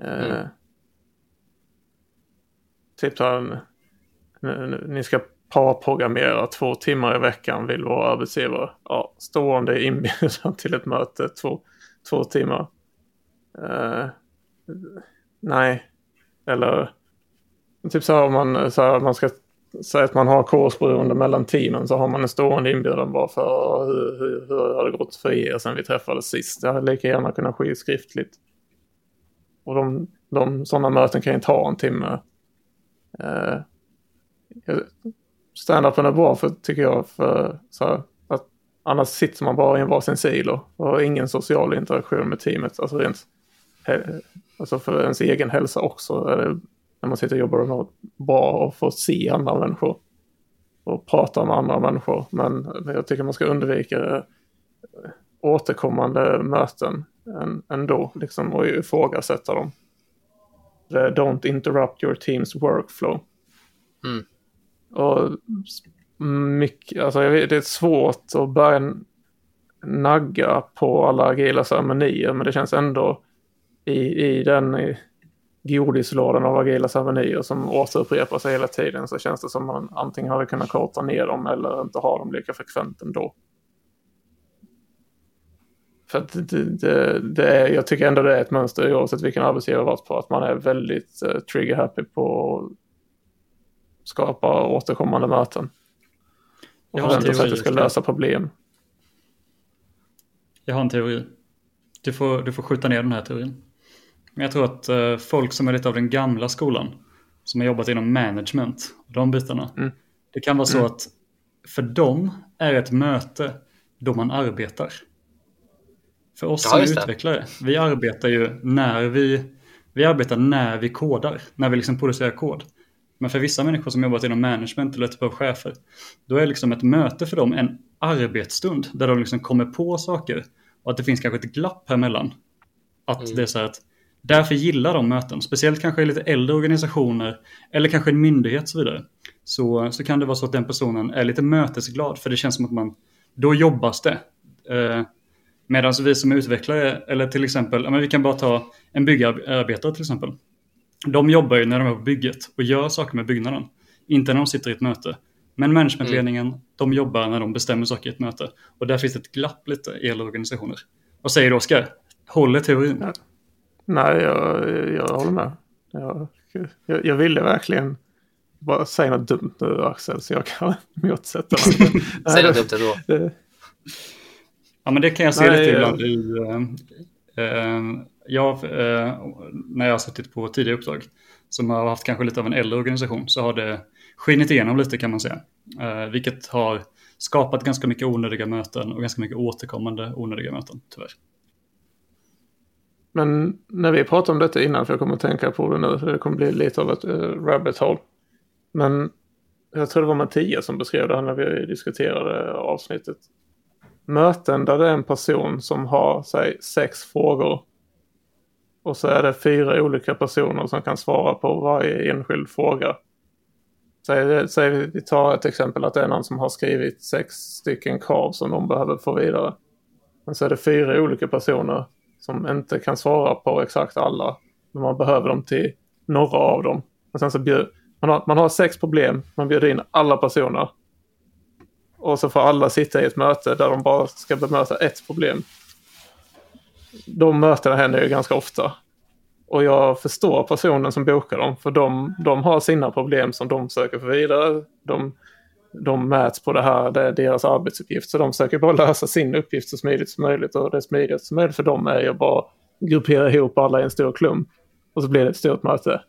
Eh, mm. typ så ni ska parprogrammera två timmar i veckan vill vara arbetsgivare. Ja, stående inbjudan till ett möte två, två timmar. Uh, nej. Eller typ så här om man, så här, man ska säga att man har kursberoende mellan teamen så har man en stående inbjudan bara för hur, hur, hur har det gått för er sen vi träffades sist. Det hade lika gärna kunnat ske skriftligt. Och de, de sådana möten kan ju ta en timme. Uh, Standupen är bra för, tycker jag, för så här, att annars sitter man bara i en varsin silo och har ingen social interaktion med teamet. Alltså rent, alltså för ens egen hälsa också är det när man sitter och jobbar remote bra och får se andra människor och prata med andra människor. Men jag tycker man ska undvika eh, återkommande möten ändå liksom, och ifrågasätta dem. Eh, don't interrupt your team's workflow. Mm. Och mycket, alltså jag vet, det är svårt att börja nagga på alla agila ceremonier men det känns ändå i, i den i godislådan av agila ceremonier som återupprepar sig hela tiden så känns det som man antingen hade kunnat korta ner dem eller inte ha dem lika frekvent ändå. För att det, det, det, är, jag tycker ändå det är ett mönster oavsett vilken arbetsgivare varit på att man är väldigt eh, uh, trigger happy på att skapa återkommande möten. Och förväntar sig att det ska lösa problem. Jag har en teori. Du får, du får skjuta ner den här teorin. Men jag tror att uh, folk som är lite av den gamla skolan, som har jobbat inom management, de bitarna. Mm. Det kan vara så mm. att för dem är ett möte då man arbetar. För oss ja, som utvecklare, vi arbetar ju när vi, vi arbetar när vi kodar, när vi liksom producerar kod. Men för vissa människor som jobbat inom management eller typ av chefer, då är liksom ett möte för dem en arbetsstund där de liksom kommer på saker och att det finns kanske ett glapp här mellan. Att mm. det är så här att därför gillar de möten, speciellt kanske i lite äldre organisationer eller kanske en myndighet och så vidare. Så, så kan det vara så att den personen är lite mötesglad för det känns som att man, då jobbas det. Eh, Medan vi som utvecklare, eller till exempel, men vi kan bara ta en byggarbetare till exempel. De jobbar ju när de är på bygget och gör saker med byggnaden. Inte när de sitter i ett möte. Men managementledningen, mm. de jobbar när de bestämmer saker i ett möte. Och där finns det ett glapp lite i hela organisationer. Vad säger du Oskar? Håller teorin? Ja. Nej, jag, jag håller med. Jag, jag, jag ville verkligen bara säga något dumt nu Axel, så jag kan motsätta mig. Säg något dumt ändå. Ja, men det kan jag se Nej, lite ibland i... Uh, uh, jag, eh, när jag har suttit på tidigare uppdrag som har haft kanske lite av en äldre organisation så har det skinit igenom lite kan man säga. Eh, vilket har skapat ganska mycket onödiga möten och ganska mycket återkommande onödiga möten, tyvärr. Men när vi pratade om detta innan, för jag kommer att tänka på det nu, för det kommer bli lite av ett uh, rabbit hole. Men jag tror det var Mattias som beskrev det här när vi diskuterade avsnittet möten där det är en person som har säg, sex frågor. Och så är det fyra olika personer som kan svara på varje enskild fråga. Säg, säg vi tar ett exempel att det är någon som har skrivit sex stycken krav som de behöver få vidare. Men så är det fyra olika personer som inte kan svara på exakt alla. Men man behöver dem till några av dem. Och sen så bjud, man, har, man har sex problem, man bjuder in alla personer och så får alla sitta i ett möte där de bara ska bemöta ett problem. De mötena händer ju ganska ofta. Och jag förstår personen som bokar dem, för de, de har sina problem som de söker för vidare. De, de mäts på det här, det är deras arbetsuppgift. Så de söker bara lösa sin uppgift så smidigt som möjligt. Och det smidigaste som möjligt för dem är ju bara gruppera ihop alla i en stor klump. Och så blir det ett stort möte.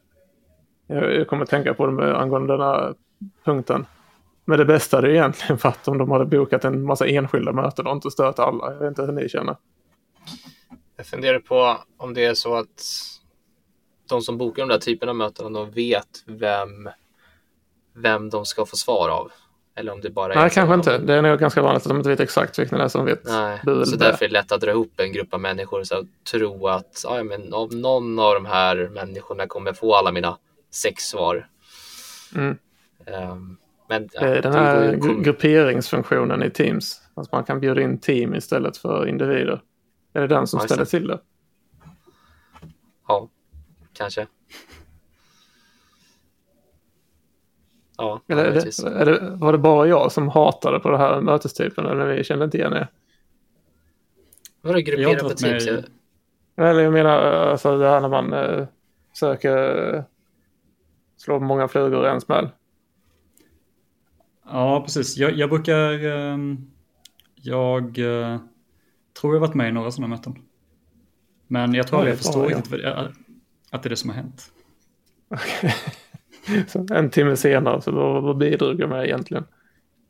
Jag, jag kommer att tänka på det med, angående den här punkten. Men det bästa är ju egentligen varit om de hade bokat en massa enskilda möten och inte stört alla. Jag vet inte hur ni känner. Jag funderar på om det är så att de som bokar de där typerna av möten, de vet vem, vem de ska få svar av. Eller om det bara är... Nej, kanske inte. Det är nog ganska vanligt att de inte vet exakt vilken det är som vet. Nej, så därför är det lätt att dra ihop en grupp av människor och tro att ja, men om någon av de här människorna kommer få alla mina sex svar. Mm. Um, men, ja, den här gru grupperingsfunktionen i Teams. Att man kan bjuda in team istället för individer. Är det den som ställer till det? Ja, kanske. Ja, eller är det, är det, var det bara jag som hatade på den här mötestypen eller vi kände inte igen er? Vadå gruppera på Teams? Med... Eller jag menar alltså det här när man äh, söker äh, slå många flugor i en smäll. Ja, precis. Jag, jag brukar... Ehm, jag uh, tror jag varit med i några sådana möten. Men jag tror ja, jag förstår inte ja. att det är det som har hänt. en timme senare, så vad, vad bidrog jag med egentligen?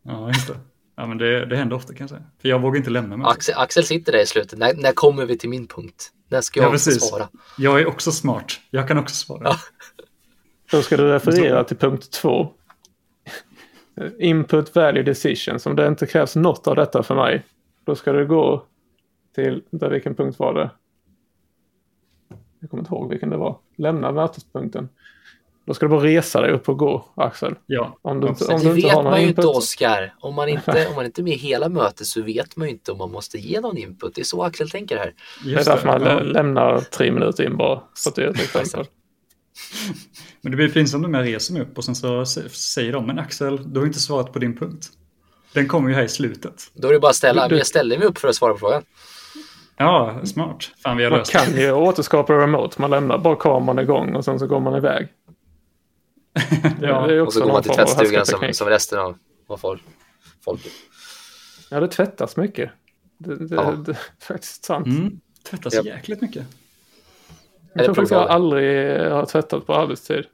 Ja, just det. Ja, men det, det händer ofta kan jag säga. För jag vågar inte lämna mig. Axel, Axel sitter där i slutet. När, när kommer vi till min punkt? När ska jag ja, svara? Jag är också smart. Jag kan också svara. Ja. Då ska du referera till punkt 2. Input value decisions. Om det inte krävs något av detta för mig. Då ska du gå till, där vilken punkt var det? Jag kommer inte ihåg vilken det var. Lämna mötespunkten. Då ska du bara resa dig upp och gå, Axel. Ja. Om du, absolut. om det du inte vet man ju input. inte, Oskar. Om man inte, om man inte är med i hela mötet så vet man ju inte om man måste ge någon input. Det är så Axel tänker här. Det är Just därför man Ja. lä- lämnar tre minuter in bara. Så att det är ett exempel. Men det blir pinsamt om jag reser mig upp och sen så säger de, men Axel, du har inte svarat på din punkt. Den kommer ju här i slutet. Då är det bara att ställa, Du- du- jag ställde mig upp för att svara på frågan. Ja, smart. Fan, vi har Man löst det. kan ju återskapa remote. Man lämnar bara kameran igång och sen så går man iväg. Ja. det är Och också så går man till tvättstugan som, som resten av, av folk. folket. Ja, det tvättas mycket. Det, det, Ja. det är faktiskt sant. Mm. Tvättas Japp. jäkligt mycket. Jag tror faktiskt jag aldrig har tvättat på arbetstid.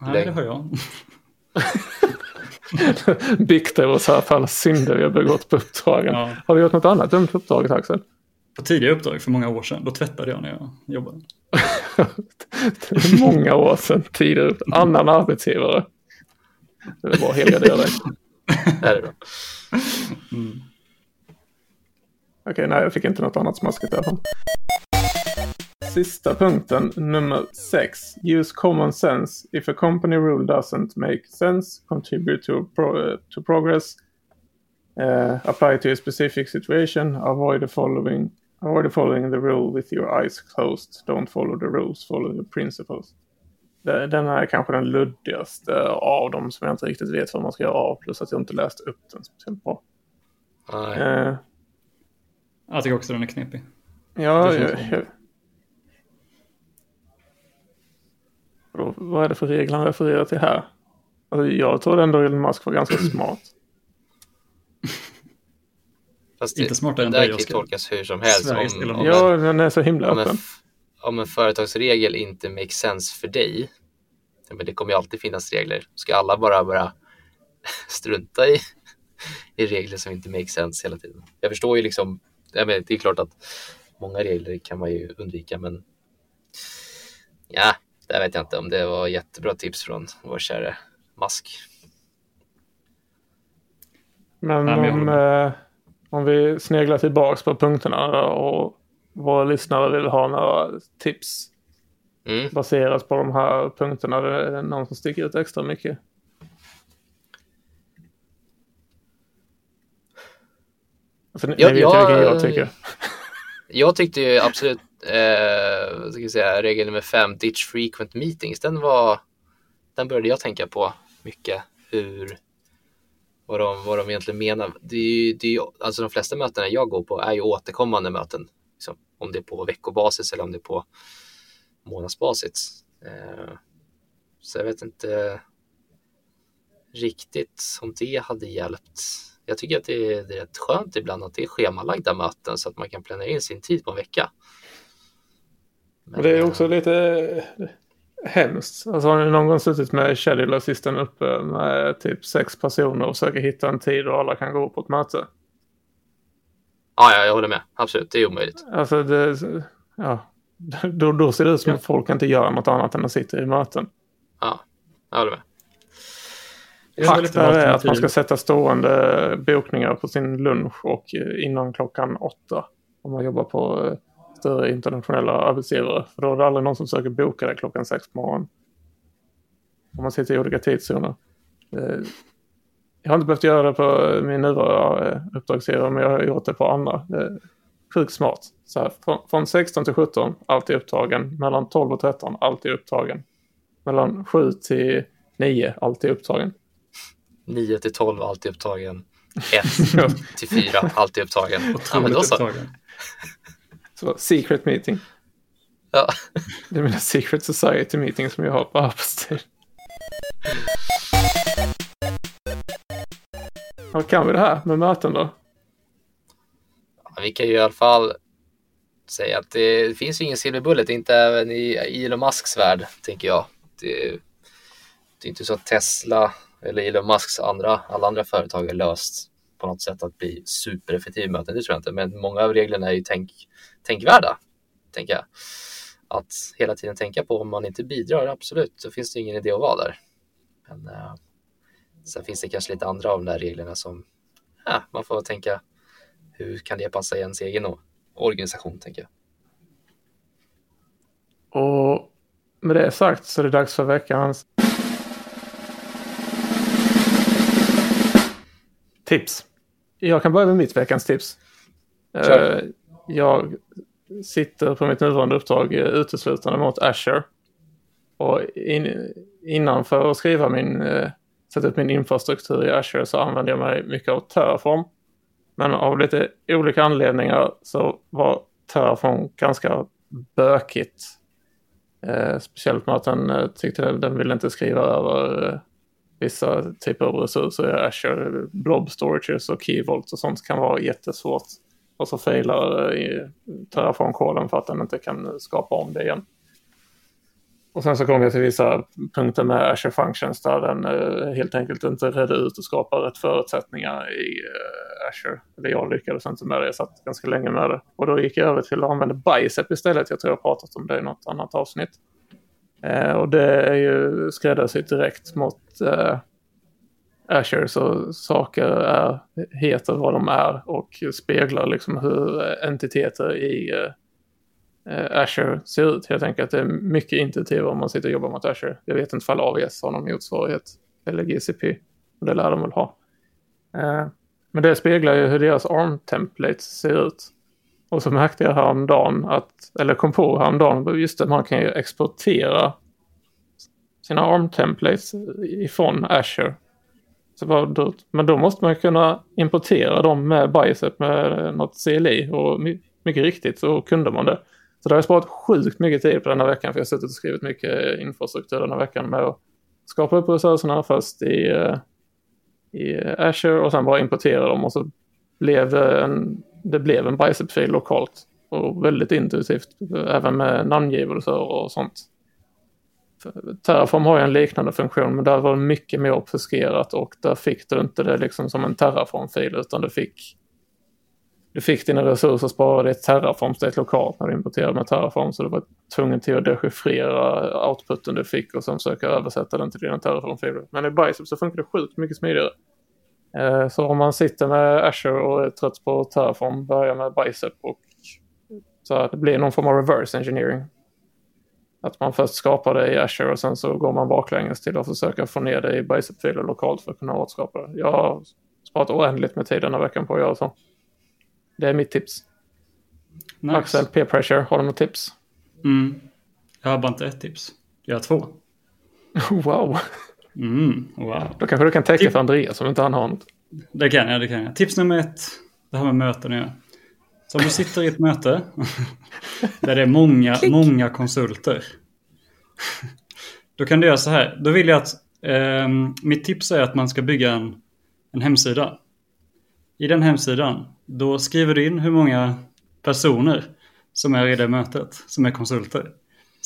Nej, det har jag. Biktar oss här för alla synder vi har begått på uppdragen. Ja. Har du gjort något annat dumt på uppdraget Axel? På tidigare uppdrag för många år sedan, då tvättade jag när jag jobbade. Många år sedan tidigare. Annan arbetsgivare. Det är bara att helgardera dig. Det är bra. Mm. Okej, nej jag fick inte något annat smaskigt därifrån. Sista punkten, nummer 6. Use common sense. If a company rule doesn't make sense, contribute to, pro- uh, to progress. Uh, apply to a specific situation. Avoid the following. Avoid following the rule with your eyes closed. Don't follow the rules, follow the principles. Den är kanske den luddigaste av dem som jag inte riktigt vet vad man ska göra av. Plus att jag inte läst upp den speciellt bra. Nej. Uh, Jag tycker också den är knepig. Ja, jag... Vadå, Vad är det för regler han refererar till här? Alltså, jag tror ändå Elon Musk var ganska smart. Fast Inte smartare än det där kan ju tolkas hur som helst. Sveriges Om. Ja, en, den är så himla om, en, öppen. f- om en företagsregel inte makes sense för dig. Men det kommer ju alltid finnas regler. Ska alla bara bara strunta i, i regler som inte makes sense hela tiden? Jag förstår ju liksom, jag menar, det är klart att många regler kan man ju undvika, men ja, det vet jag inte om det var jättebra tips från vår kära Musk. Men om, eh, om vi sneglar tillbaks på punkterna och våra lyssnare vill ha några tips Mm. baserat på de här punkterna. Det är någon som sticker ut extra mycket. Alltså, ni, Ja, ni vet ju jag- vilken jag tycker. Jag tyckte ju absolut, eh, ska jag säga, regel nummer fem, ditch frequent meetings, den var, den började jag tänka på mycket, hur, vad de, vad de egentligen menar. Det är ju, det är ju, alltså de flesta mötena jag går på är ju återkommande möten, liksom, om det är på veckobasis eller om det är på månadsbasis. Eh, så jag vet inte riktigt om det hade hjälpt. Jag tycker att det är, det är rätt skönt ibland att det är schemalagda möten så att man kan planera in sin tid på en vecka. Men, Och det är eh, också lite eh, hemskt. Alltså har ni någon gång suttit med schedule assistant uppe med typ sex personer och försöker hitta en tid och alla kan gå på ett möte? Ja, ja, jag håller med. Absolut, det är omöjligt. Alltså det, ja, då, då ser det ut som Ja. att folk inte gör något annat än att sitta i möten. Ja, jag håller med. Det är att man ska sätta stående bokningar på sin lunch och eh, innan klockan åtta. Om man jobbar på större internationella arbetsgivare. För då är det aldrig någon som försöker boka det klockan sex på morgonen. Om man sitter i olika tidszoner. Eh, Jag har inte behövt göra det på min nuvarande eh, uppdragsgivare men jag har gjort det på andra. Eh, Sjukt smart. Så här, från, från 16 till 17, alltid upptagen. Mellan 12 och 13, alltid upptagen. Mellan 7 till 9, alltid upptagen. 9 till 12 alltid upptagen. 1 till 4 alltid upptagen. Ja, Otroligt så. upptagen. Så secret meeting. Ja. Det är mina secret society meeting som jag har på arbetstid. Vad kan vi det här med möten då? Ja, Vi kan ju i alla fall säga att det finns ju ingen silverbullet, inte även i Elon Musks värld, tänker jag. Det, det är inte så att Tesla eller Elon Musks andra, alla andra företag har löst på något sätt att bli supereffektiv i möten, det tror jag inte. Men många av reglerna är ju tänk, tänkvärda, tänker jag. att hela tiden tänka på om man inte bidrar, absolut, så finns det ingen idé att vara där. Men uh, sen finns det kanske lite andra av de där reglerna som uh, man får tänka hur kan det passa i ens egen organisation, tänker jag. Och med det sagt så är det dags för veckans tips. Jag kan börja med mitt veckans tips. Kör. Jag sitter på mitt nuvarande uppdrag eh, uteslutande mot Azure. Och in, innan för att skriva min, eh, sätta upp min infrastruktur i Azure så använder jag mig mycket av Terraform. Men av lite olika anledningar så var Terraform ganska bökigt. Eh, speciellt med att den eh, tyckte den ville inte skriva över eh, vissa typer av resurser i Azure. Blob storages och key och sånt kan vara jättesvårt. Och så failar eh, i Terraform-koden för att den inte kan skapa om det igen. Och sen så kom jag till vissa punkter med Azure Functions där den eh, helt enkelt inte redde ut och skapade rätt förutsättningar i eh, Azure. Eller jag lyckades inte med det, jag satt ganska länge med det. Och då gick jag över till att använda Bicep istället. Jag tror jag har pratat om det i något annat avsnitt. Och det är ju skräddarsytt direkt mot Ashers Azure så saker är, heter vad de är och speglar liksom hur entiteter i eh, Asher Azure ser ut. Jag tänker att det är mycket intuitivare om man sitter och jobbar mot Azure. Jag vet inte ifall AVS har någon motsvarighet eller GCP. Och det lär de väl ha. Eh, men det speglar ju hur deras ARM-templates ser ut. Och så märkte jag häromdagen att, eller kom på häromdagen, just det, man kan ju exportera sina ARM-templates ifrån Azure. Så bara, då, men då måste man kunna importera dem med Bicep med något CLI och my, mycket riktigt så kunde man det. Så det har jag sparat sjukt mycket tid på den här veckan för jag har suttit och skrivit mycket infrastruktur den här veckan med att skapa upp resurserna först i, eh, i eh, Azure och sen bara importera dem och så blev det en, det blev en Bicep-fil lokalt och väldigt intuitivt även med namngivelser och sånt. Terraform har ju en liknande funktion men där var det mycket mer obfuskerat och där fick du inte det liksom som en Terraform-fil utan du fick du fick dina resurser sparade i ett Terraform-state lokalt när du importerade med Terraform så du var tvungen till att dechiffrera outputen du fick och sen försöka översätta den till dina Terraform-filer. Men i Bicep så funkar det sjukt mycket smidigare. Eh, så om man sitter med Azure och är trött på Terraform, börja med Bicep och så att det blir någon form av reverse engineering. Att man först skapar det i Azure och sen så går man baklänges till att försöka få ner det i Bicep-filer lokalt för att kunna återskapa det. Jag har sparat oändligt med tid den här veckan på att göra så. Det är mitt tips. Nice. Axel, peer pressure, har du något tips? Mm. Jag har bara inte ett tips. Jag har två. Wow, Mm, wow. då kanske du kan täcka för Andreas om inte han har något. Det kan jag, det kan jag. Tips nummer ett. Det här med möten att göra. Så om du sitter i ett möte där det är många, många konsulter. Då kan du göra så här. Då vill jag att eh, mitt tips är att man ska bygga en, en hemsida. I den hemsidan, då skriver du in hur många personer som är i det mötet, som är konsulter.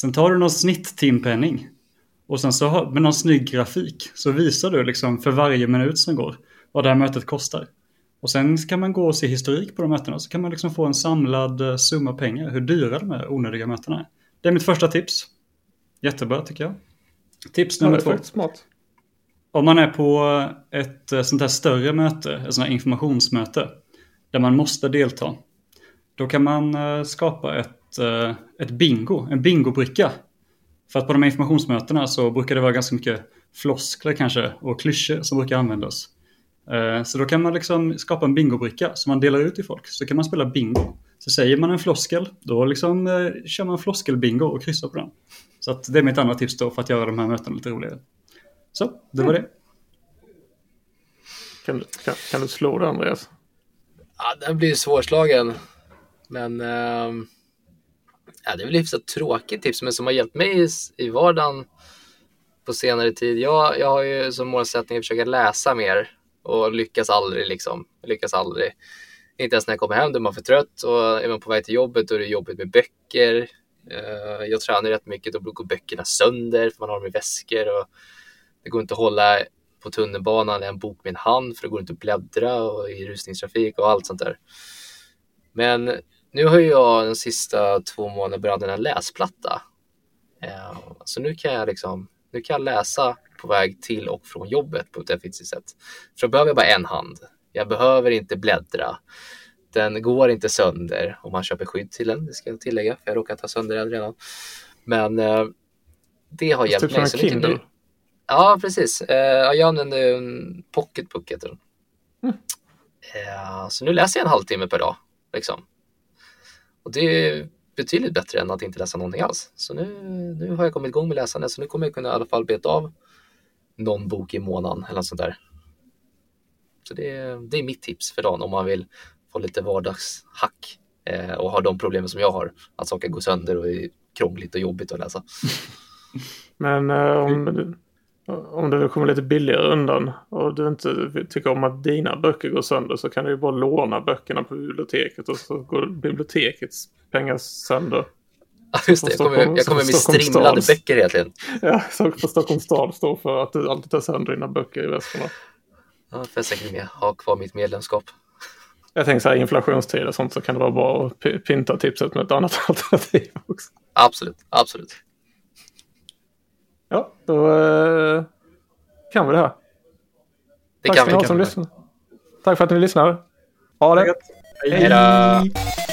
Sen tar du någon snitt-timpenning och sen så har, med någon snygg grafik så visar du liksom för varje minut som går vad det här mötet kostar. Och sen kan man gå och se historik på de mötena så kan man liksom få en samlad eh, summa pengar hur dyra de här onödiga mötena är. Det är mitt första tips. Jättebra tycker jag. Tips nummer två. smart. Om man är på ett eh, sånt här större möte, ett sånt här informationsmöte, där man måste delta, då kan man eh, skapa ett, eh, ett bingo, en bingobricka. För att på de här informationsmötena så brukar det vara ganska mycket floskler kanske och klyschor som brukar användas. Eh, Så då kan man liksom skapa en bingobricka som man delar ut till folk. Så kan man spela bingo. Så säger man en floskel, då liksom eh, kör man floskelbingo och kryssar på den. Så att det är mitt andra tips då för att göra de här mötena lite roligare. Så, det var det. Kan, du- kan, kan du slå det Andreas? Ja, den blir svårslagen. Men ehm, ja, det är väl hyfsat tråkigt tips, men som har hjälpt mig i, i vardagen på senare tid. Jag, jag har ju som målsättning att försöka läsa mer och lyckas aldrig liksom. Lyckas aldrig. Inte ens när jag kommer hem, då är man för trött och är man på väg till jobbet då är det jobbigt med böcker. Eh, jag tränar rätt mycket, då går böckerna sönder för man har dem i väskor och det går inte att hålla på tunnelbanan en bok med en hand för det går inte att bläddra och i rusningstrafik och allt sånt där. Men nu har jag de sista två månaderna börjat en läsplatta. Eh, så nu kan jag liksom, nu kan jag läsa på väg till och från jobbet på ett effektivt sätt. För då behöver jag bara en hand. Jag behöver inte bläddra. Den går inte sönder om man köper skydd till den, det ska jag tillägga, för jag råkar ta sönder den redan. Men eh, det har hjälpt typ mig. nu kan Kindle. du... Ja, precis. Eh, jag använder en pocketbook heter den. Mm. Eh, så nu läser jag en halvtimme per dag. Liksom. Och det är betydligt bättre än att inte läsa någonting alls. Så nu, nu har jag kommit igång med läsande, så nu kommer jag kunna i alla fall beta av någon bok i månaden eller något sånt där. Så det, är- det är mitt tips för dagen om man vill få lite vardagshack eh, och har de problemen som jag har. Att saker går sönder och är krångligt och jobbigt att läsa. Men eh, om, du, om du kommer lite billigare undan och du inte tycker om att dina böcker går sönder så kan du ju bara låna böckerna på biblioteket och så går bibliotekets pengar sönder. Ja, Just det, jag kommer, jag kommer med strimlade stads. böcker egentligen. Ja, så får Stockholms stad stå för att du alltid tar sönder dina böcker i väskorna. Ja, får jag säkert med, ha kvar mitt medlemskap. Jag tänker så här inflationstider och sånt så kan det vara bra att pynta tipset med ett annat alternativ också. Absolut, absolut. Ja, då eh, kan vi det här. Det Tack kan vi. som lyssnar. Tack för att ni lyssnar. Ha det. Hej Hej då!